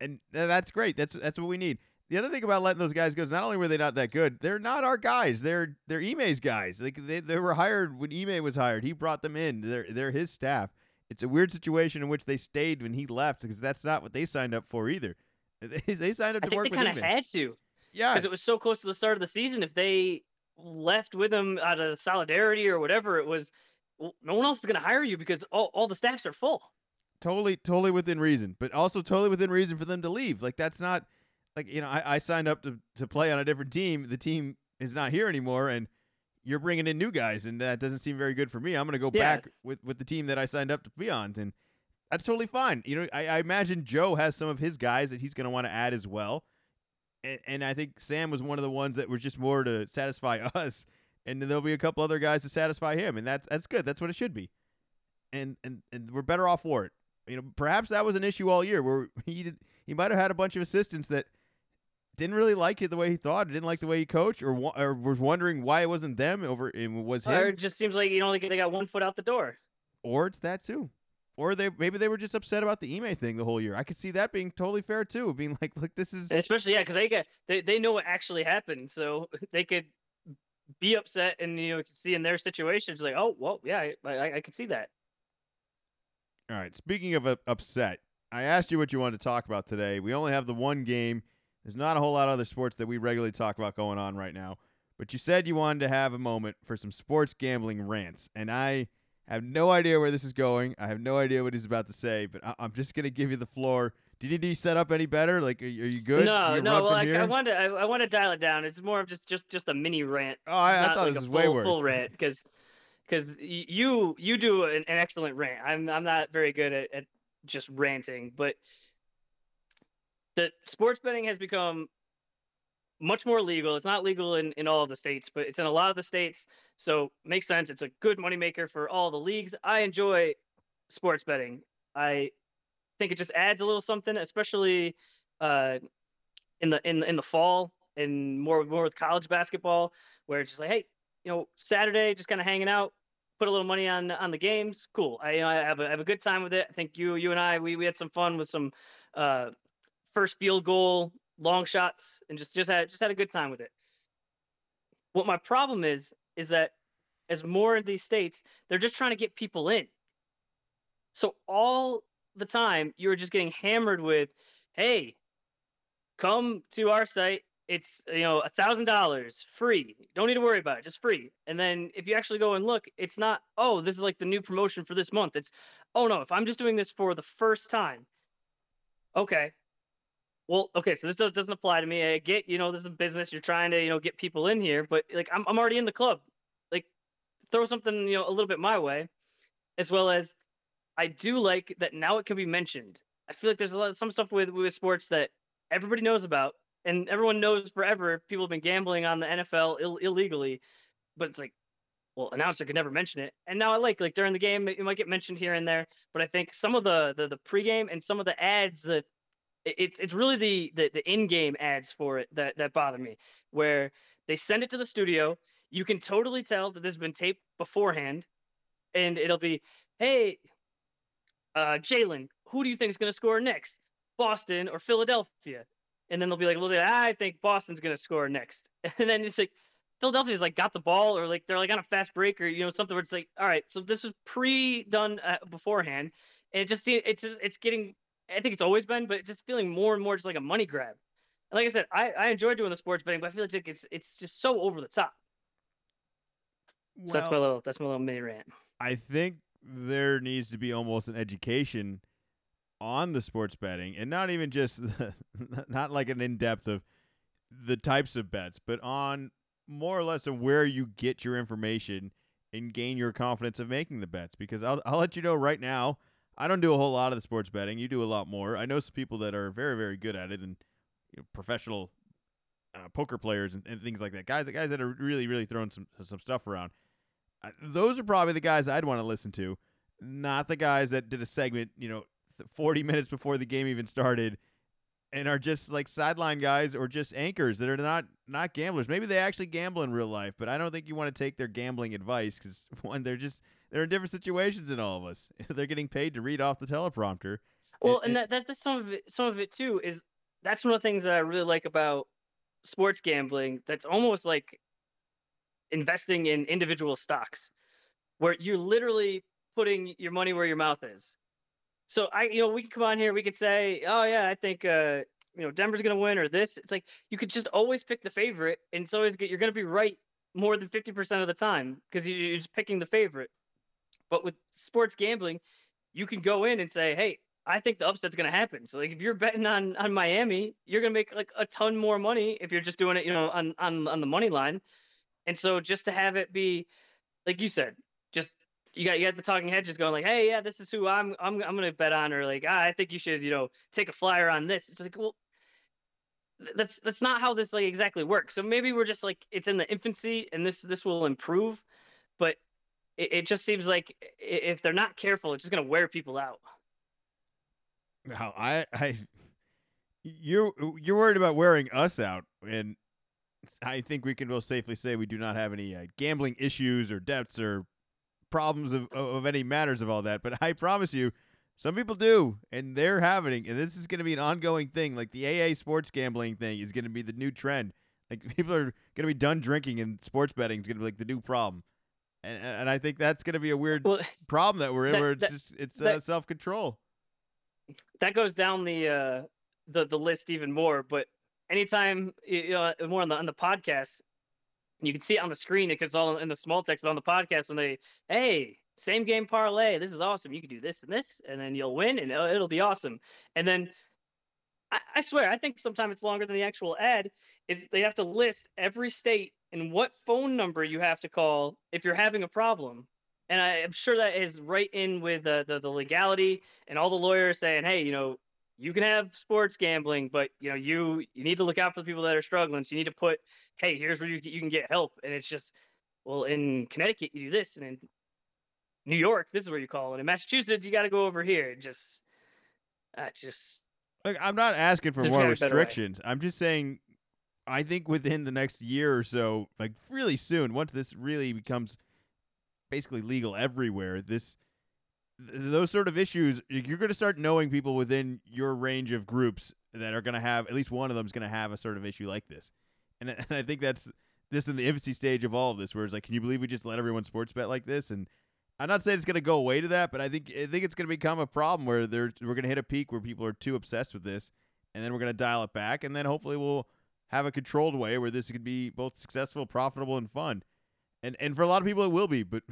And that's great. That's that's what we need. The other thing about letting those guys go is not only were they not that good, they're not our guys. They're they're Ime's guys. Like they, they were hired when Ime was hired. He brought them in. They're they're his staff. It's a weird situation in which they stayed when he left because that's not what they signed up for either. They, they signed up to I think work they kind of had to. Yeah, because it was so close to the start of the season. If they left with him out of solidarity or whatever, it was well, no one else is going to hire you because all, all the staffs are full totally totally within reason but also totally within reason for them to leave like that's not like you know i, I signed up to, to play on a different team. The team is not here anymore and you're bringing in new guys and that doesn't seem very good for me. I'm going to go yeah. back with, with the team that i signed up to be on and that's totally fine. You know i, I imagine joe has some of his guys that he's going to want to add as well. And, and i think sam was one of the ones that was just more to satisfy us and then there'll be a couple other guys to satisfy him and that's that's good. That's what it should be. And and, and we're better off for it. You know, perhaps that was an issue all year where he did, he might have had a bunch of assistants that didn't really like it the way he thought, didn't like the way he coached, or or was wondering why it wasn't them over it was him. Or it just seems like you know they got one foot out the door. Or it's that too. Or they maybe they were just upset about the Ime thing the whole year. I could see that being totally fair too, being like, look, this is especially yeah, because they get they they know what actually happened, so they could be upset and you know see in their situations like, oh well, yeah, I I, I could see that. All right. Speaking of uh, upset, I asked you what you wanted to talk about today. We only have the one game. There's not a whole lot of other sports that we regularly talk about going on right now. But you said you wanted to have a moment for some sports gambling rants, and I have no idea where this is going. I have no idea what he's about to say, but I- am just gonna give you the floor. Did you need to set up any better? Like, are, you good? No, you no. Well, I, I want to. I, I want to dial it down. It's more of just just just a mini rant. Oh, I, I thought like this was way full, worse. Full rant because because you you do an, an, excellent rant. I'm I'm not very good at, at just ranting, but the sports betting has become much more legal. It's not legal in, in all of the states, but it's in a lot of the states. So makes sense. It's a good moneymaker for all the leagues. I enjoy sports betting. I think it just adds a little something, especially uh, in the in in the fall and more more with college basketball, where it's just like, hey, you know, Saturday, just kind of hanging out, put a little money on on the games. Cool. I, know I have a I have a good time with it. I think you you and I we we had some fun with some uh first field goal long shots and just just had just had a good time with it. What my problem is is that as more of these states, they're just trying to get people in. So all the time you're just getting hammered with, hey, come to our site it's you know a thousand dollars free. Don't need to worry about it, just free. And then if you actually go and look, it's not. Oh, this is like the new promotion for this month. It's oh no, if I'm just doing this for the first time, okay. Well, okay, so this doesn't apply to me. I get, you know, this is a business. You're trying to, you know, get people in here, but like I'm, I'm already in the club. Like, throw something, you know, a little bit my way, as well as I do like that now it can be mentioned. I feel like there's a lot of some stuff with with sports that everybody knows about, and everyone knows forever. People have been gambling on the NFL Ill- illegally, but it's like, well, announcer could never mention it. And now I like like during the game, it might get mentioned here and there. But I think some of the the, the pregame and some of the ads that it's it's really the, the the in-game ads for it that that bother me, where they send it to the studio. You can totally tell that this has been taped beforehand, and it'll be, hey, uh, Jalen, who do you think is going to score next? Boston or Philadelphia? And then they'll be like, well, I think Boston's going to score next. And then it's like, Philadelphia's like got the ball or like they're like on a fast break or, you know, something where it's like, all right, so this was pre done uh, beforehand. And it just, it's just, it's getting, I think it's always been, but just feeling more and more just like a money grab. And like I said, I, I enjoy doing the sports betting, but I feel like it's, it's just so over the top. Well, So that's my little, that's my little mini rant. I think there needs to be almost an education on the sports betting and not even just the, not like an in-depth of the types of bets but on more or less of where you get your information and gain your confidence of making the bets because I'll, I'll let you know right now i don't do a whole lot of the sports betting. You do a lot more. I know some people that are very very good at it and you know, professional uh, poker players and, and things like that. Guys guys that are really really throwing some some stuff around. Uh, those are probably the guys I'd want to listen to, not the guys that did a segment, you know, th- 40 minutes before the game even started and are just like sideline guys or just anchors that are not not gamblers. Maybe they actually gamble in real life, but I don't think you want to take their gambling advice cuz one they're just they're in different situations than all of us. they're getting paid to read off the teleprompter. Well, and it- that, that's, that's some of it. Some of it too is that's one of the things that I really like about sports gambling. That's almost like investing in individual stocks, where you're literally putting your money where your mouth is. So I, you know, we can come on here. We could say, oh yeah, I think uh, you know Denver's gonna win or this. It's like you could just always pick the favorite, and it's always get you're gonna be right more than fifty percent of the time because you're just picking the favorite. But with sports gambling, you can go in and say, hey, I think the upset's gonna happen. So like if you're betting on on Miami, you're gonna make like a ton more money if you're just doing it, you know, on on on the money line. And so just to have it be, like you said, just you got you got the talking head just going like, hey, yeah, this is who I'm I'm I'm gonna bet on, or like, ah, I think you should, you know, take a flyer on this. It's like, well, that's that's not how this like exactly works. So maybe we're just like it's in the infancy, and this this will improve, but it, it just seems like if they're not careful, it's just gonna wear people out. Now, I, I, you're you're worried about wearing us out, and I think we can most safely say we do not have any uh, gambling issues or debts or problems of, of of any matters of all that. But I promise you, some people do, and they're having, and this is going to be an ongoing thing. Like the AA sports gambling thing is going to be the new trend. Like people are going to be done drinking, and sports betting is going to be like the new problem. And, and I think that's going to be a weird Well, problem that we're in, that- where it's that- just it's that- uh, self control. that goes down the uh the the list even more but anytime you know more on the on the podcast you can see it on the screen because all in the small text but on the podcast when they hey same game parlay this is awesome you can do this and this and then you'll win and it'll, it'll be awesome and then I, I swear i think sometimes it's longer than the actual ad is they have to list every state and what phone number you have to call if you're having a problem and I am sure that is right in with uh, the the legality and all the lawyers saying, hey, you know, you can have sports gambling, but you know, you you need to look out for the people that are struggling. So you need to put, hey, here's where you you can get help. And it's just, well, in Connecticut you do this, and in New York this is where you call it. In Massachusetts you got to go over here. It just, uh, just Look, I'm not asking for more gotta be a better way. restrictions. I'm just saying, I think within the next year or so, like really soon, once this really becomes basically legal everywhere, this th- those sort of issues, you're going to start knowing people within your range of groups that are going to have at least one of them is going to have a sort of issue like this, and, and I think that's this in the infancy stage of all of this, where it's like, can you believe we just let everyone sports bet like this? And I'm not saying it's going to go away to that, but I think I think it's going to become a problem where there we're going to hit a peak where people are too obsessed with this, and then we're going to dial it back, and then hopefully we'll have a controlled way where this could be both successful, profitable, and fun. And and for a lot of people, it will be. But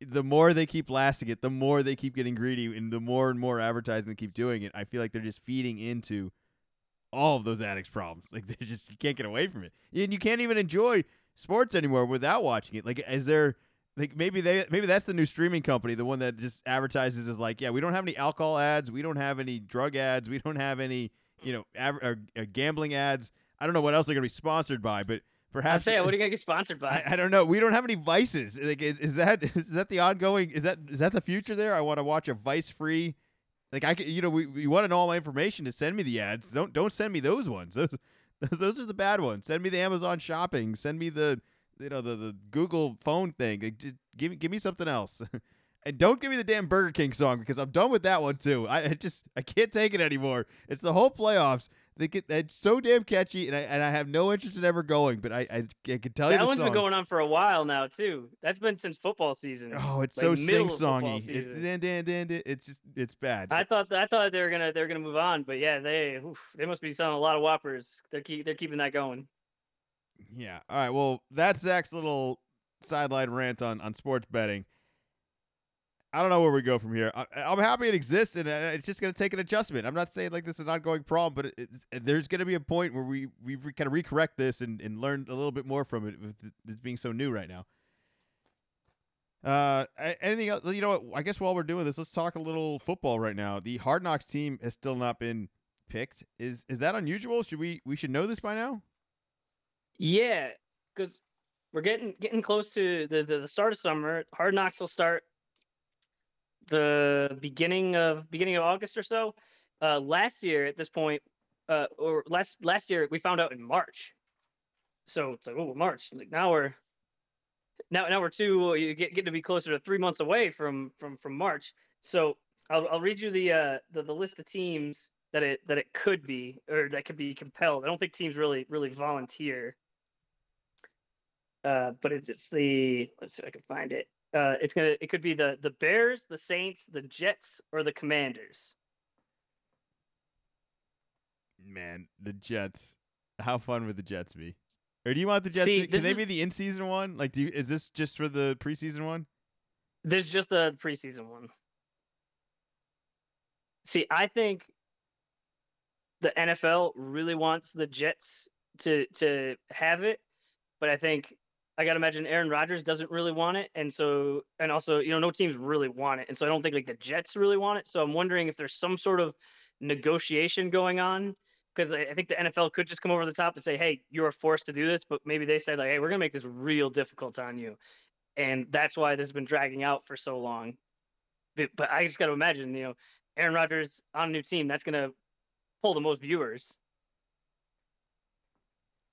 the more they keep lasting it, the more they keep getting greedy, and the more and more advertising they keep doing it. I feel like they're just feeding into all of those addicts' problems. Like they just you can't get away from it, and you can't even enjoy sports anymore without watching it. Like is there? Like maybe they maybe that's the new streaming company, the one that just advertises as like, yeah, we don't have any alcohol ads, we don't have any drug ads, we don't have any you know av- or, uh, gambling ads. I don't know what else they're gonna be sponsored by, but perhaps I say, what are you gonna get sponsored by? I, I, don't know. We don't have any vices. Like, is, is, that is that the ongoing? Is that is that the future? There, I want to watch a vice free. Like I, you know, we, we want to know all my information to send me the ads. Don't don't send me those ones. Those those are the bad ones. Send me the Amazon shopping. Send me the you know the the Google phone thing. Like, just give give me something else. and don't give me the damn Burger King song because I'm done with that one too. I, I just I can't take it anymore. It's the whole playoffs. They get it's so damn catchy, and I and I have no interest in ever going. But I I, I can tell that you that one's song. been going on for a while now too. That's been since football season. Oh, it's like so sing songy. It's it's just it's bad. I thought I thought they were gonna they were gonna move on, but yeah, they oof, they must be selling a lot of whoppers. They're keep they're keeping that going. Yeah. All right. Well, that's Zach's little sideline rant on on sports betting. I don't know where we go from here. I, I'm happy it exists, and it's just going to take an adjustment. I'm not saying like this is an ongoing problem, but it, it, there's going to be a point where we we kind of recorrect this and, and learn a little bit more from it with being so new right now. Uh, anything else? You know what? I guess while we're doing this, let's talk a little football right now. The Hard Knocks team has still not been picked. Is is that unusual? Should we we should know this by now? Yeah, because we're getting getting close to the, the the start of summer. Hard Knocks will start the beginning of beginning of August or so. Uh, last year at this point, uh, or last last year we found out in March. So it's like oh March. Like now we're now now we're two. You get get to be closer to three months away from from from March. So I'll I'll read you the uh the, the list of teams that it that it could be or that could be compelled. I don't think teams really really volunteer. Uh, but it's, it's the let's see if I can find it. Uh, it's gonna it could be the the Bears, the Saints, the Jets, or the Commanders. Man, the Jets. How fun would the Jets be? Or do you want the Jets? See, to, can they is- be the in-season one? Like, do you, is this just for the preseason one? There's just a preseason one. See, I think the NFL really wants the Jets to to have it, but I think I gotta imagine Aaron Rodgers doesn't really want it, and so and also you know no teams really want it, and so I don't think like the Jets really want it. So I'm wondering if there's some sort of negotiation going on because I, think the NFL could just come over the top and say, "Hey, you are forced to do this," but maybe they said like, "Hey, we're gonna make this real difficult on you," and that's why this has been dragging out for so long. But, but I just got to imagine, you know, Aaron Rodgers on a new team, that's gonna pull the most viewers.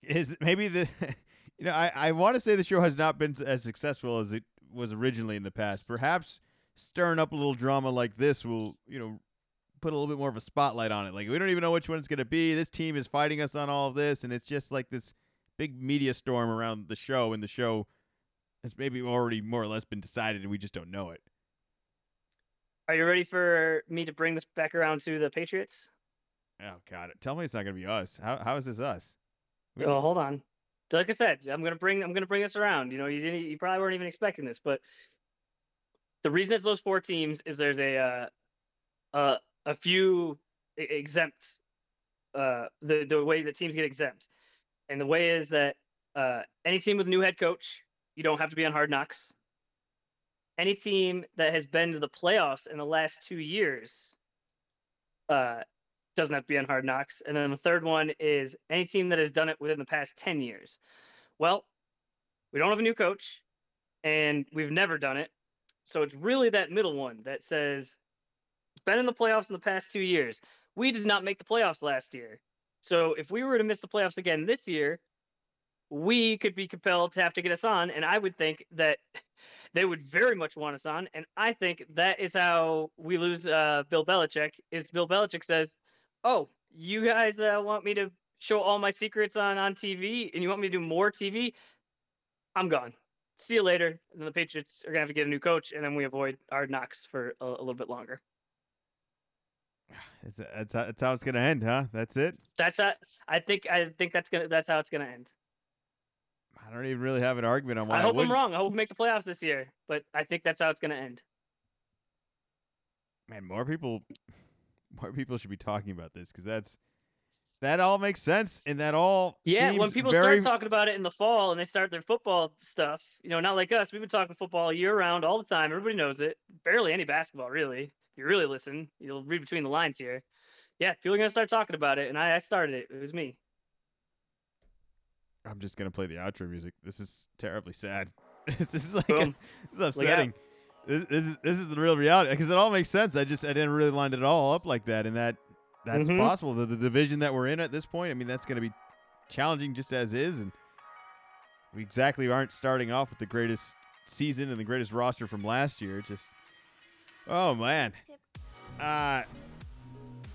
Is maybe the you know I I want to say the show has not been as successful as it was originally in the past. Perhaps stirring up a little drama like this will you know put a little bit more of a spotlight on it. Like we don't even know which one it's going to be. This team is fighting us on all of this, and it's just like this big media storm around the show, and the show has maybe already more or less been decided, and we just don't know it. Are you ready for me to bring this back around to the Patriots? Oh God! Tell me it's not going to be us. How how is this us? We- Well, hold on. Like I said, I'm gonna bring I'm gonna bring this around. You know, you didn't you probably weren't even expecting this, but the reason it's those four teams is there's a uh, uh a few exempt uh the the way that teams get exempt, and the way is that uh any team with a new head coach, you don't have to be on Hard Knocks. Any team that has been to the playoffs in the last two years, uh, doesn't have to be on hard knocks. And then the third one is any team that has done it within the past 10 years. Well, we don't have a new coach and we've never done it. So it's really that middle one that says been in the playoffs in the past two years. We did not make the playoffs last year. So if we were to miss the playoffs again this year, we could be compelled to have to get us on. And I would think that they would very much want us on. And I think that is how we lose uh, Bill Belichick. Is Bill Belichick says, "Oh, you guys uh, want me to show all my secrets on on TV, and you want me to do more TV? I'm gone. See you later." And then the Patriots are gonna have to get a new coach, and then we avoid hard knocks for a, a little bit longer. It's that's how, that's how it's gonna end, huh? That's it. That's how I think. I think that's gonna. That's how it's gonna end. I don't even really have an argument on why. I hope I'm wrong. I hope we make the playoffs this year, but I think that's how it's gonna end. Man, more people, more people should be talking about this because that's that all makes sense and that all Yeah, when people very, start talking about it in the fall and they start their football stuff, you know, not like us. We've been talking football year round all the time. Everybody knows it. Barely any basketball, really. If you really listen, you'll read between the lines here. Yeah, people are gonna start talking about it, and I, I started it. It was me. I'm just gonna play the outro music. This is terribly sad. this is like Boom. this is upsetting. This, this is this is the real reality because it all makes sense. I just I didn't really line it all up like that, and that that's Mhm. possible. The, the division that we're in at this point, I mean, that's gonna be challenging just as is, and we exactly aren't starting off with the greatest season and the greatest roster from last year. Just oh man, uh,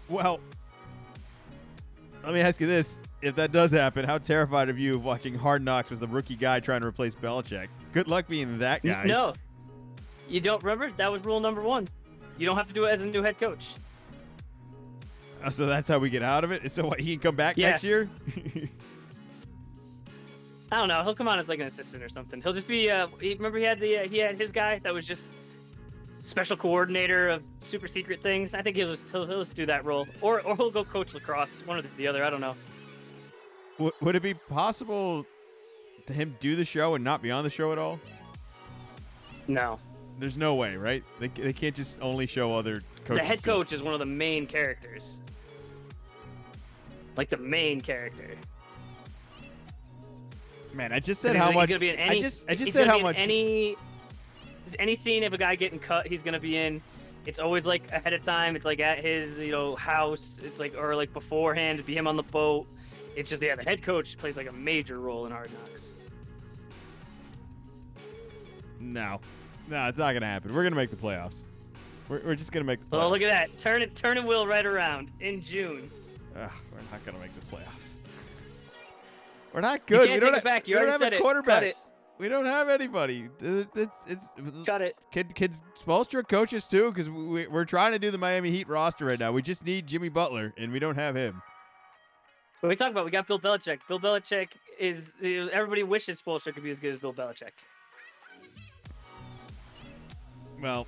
well. Let me ask you this: If that does happen, how terrified are you of watching Hard Knocks with the rookie guy trying to replace Belichick? Good luck being that guy. No, you don't remember? That was rule number one. You don't have to do it as a new head coach. Uh, So that's how we get out of it. So what? He can come back Yeah. next year. I don't know. He'll come on as like an assistant or something. He'll just be. Uh, he, remember he had the uh, he had his guy that was just special coordinator of super secret things. I think he'll just he'll, he'll just do that role, or or he'll go coach lacrosse. One or the other. I don't know. W- would it be possible to him do the show and not be on the show at all? No, There's no way, right? They, they can't just only show other coaches. the head coach is one of the main characters. Like the main character. Man, I just said how he's much. gonna be in any. I just I just said how much. Any any scene of a guy getting cut, he's gonna be in. It's always like ahead of time. It's like at his you know house. It's like or like beforehand. It'd be him on the boat. It's just yeah, the head coach plays like a major role in Hard Knocks. No, no, it's not gonna happen. We're gonna make the playoffs. We're, we're just gonna make the playoffs. Oh look at that! Turn it, turn it wheel right around in June. Ugh, we're not gonna make the playoffs. We're not You good. can't we don't take have, it back. You we don't have said a it. quarterback. Cut it. We don't have anybody. It's it's, Cut it. kid kid Spoelstra coaches too because we, we're trying to do the Miami Heat roster right now. We just need Jimmy Butler and we don't have him. What we talk about? We got Bill Belichick. Bill Belichick is everybody wishes Spoelstra could be as good as Bill Belichick. Well,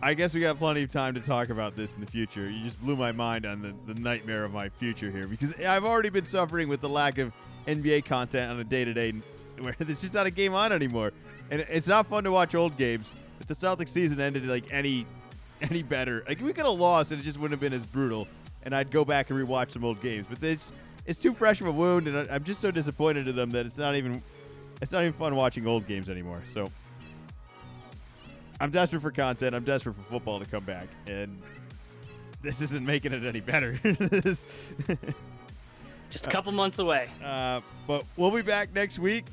I guess we got plenty of time to talk about this in the future. You just blew my mind on the, the nightmare of my future here because I've already been suffering with the lack of NBA content on a day to day where there's just not a game on anymore. And it's not fun to watch old games. If the Celtics season ended like any any better, like we could have lost and it just wouldn't have been as brutal. And I'd go back and rewatch some old games. But it's it's too fresh of a wound, and I'm just so disappointed in them that it's not even it's not even fun watching old games anymore. So I'm desperate for content. I'm desperate for football to come back, and this isn't making it any better. Just a couple months away. uh, but we'll be back next week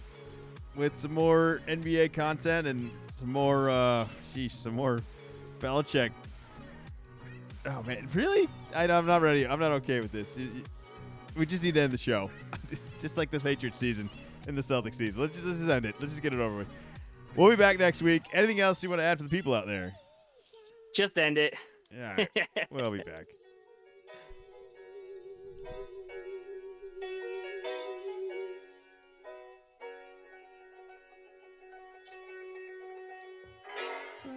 with some more NBA content and some more, uh, geez, some more Belichick. Oh man, really? I, I'm not ready. I'm not okay with this. We just need to end the show, just like this Patriots season and the Celtics season. Let's just, let's just end it. Let's just get it over with. We'll be back next week. Anything else you want to add for the people out there? Just end it. Yeah, we'll be back.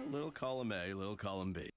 Little column A, little column B.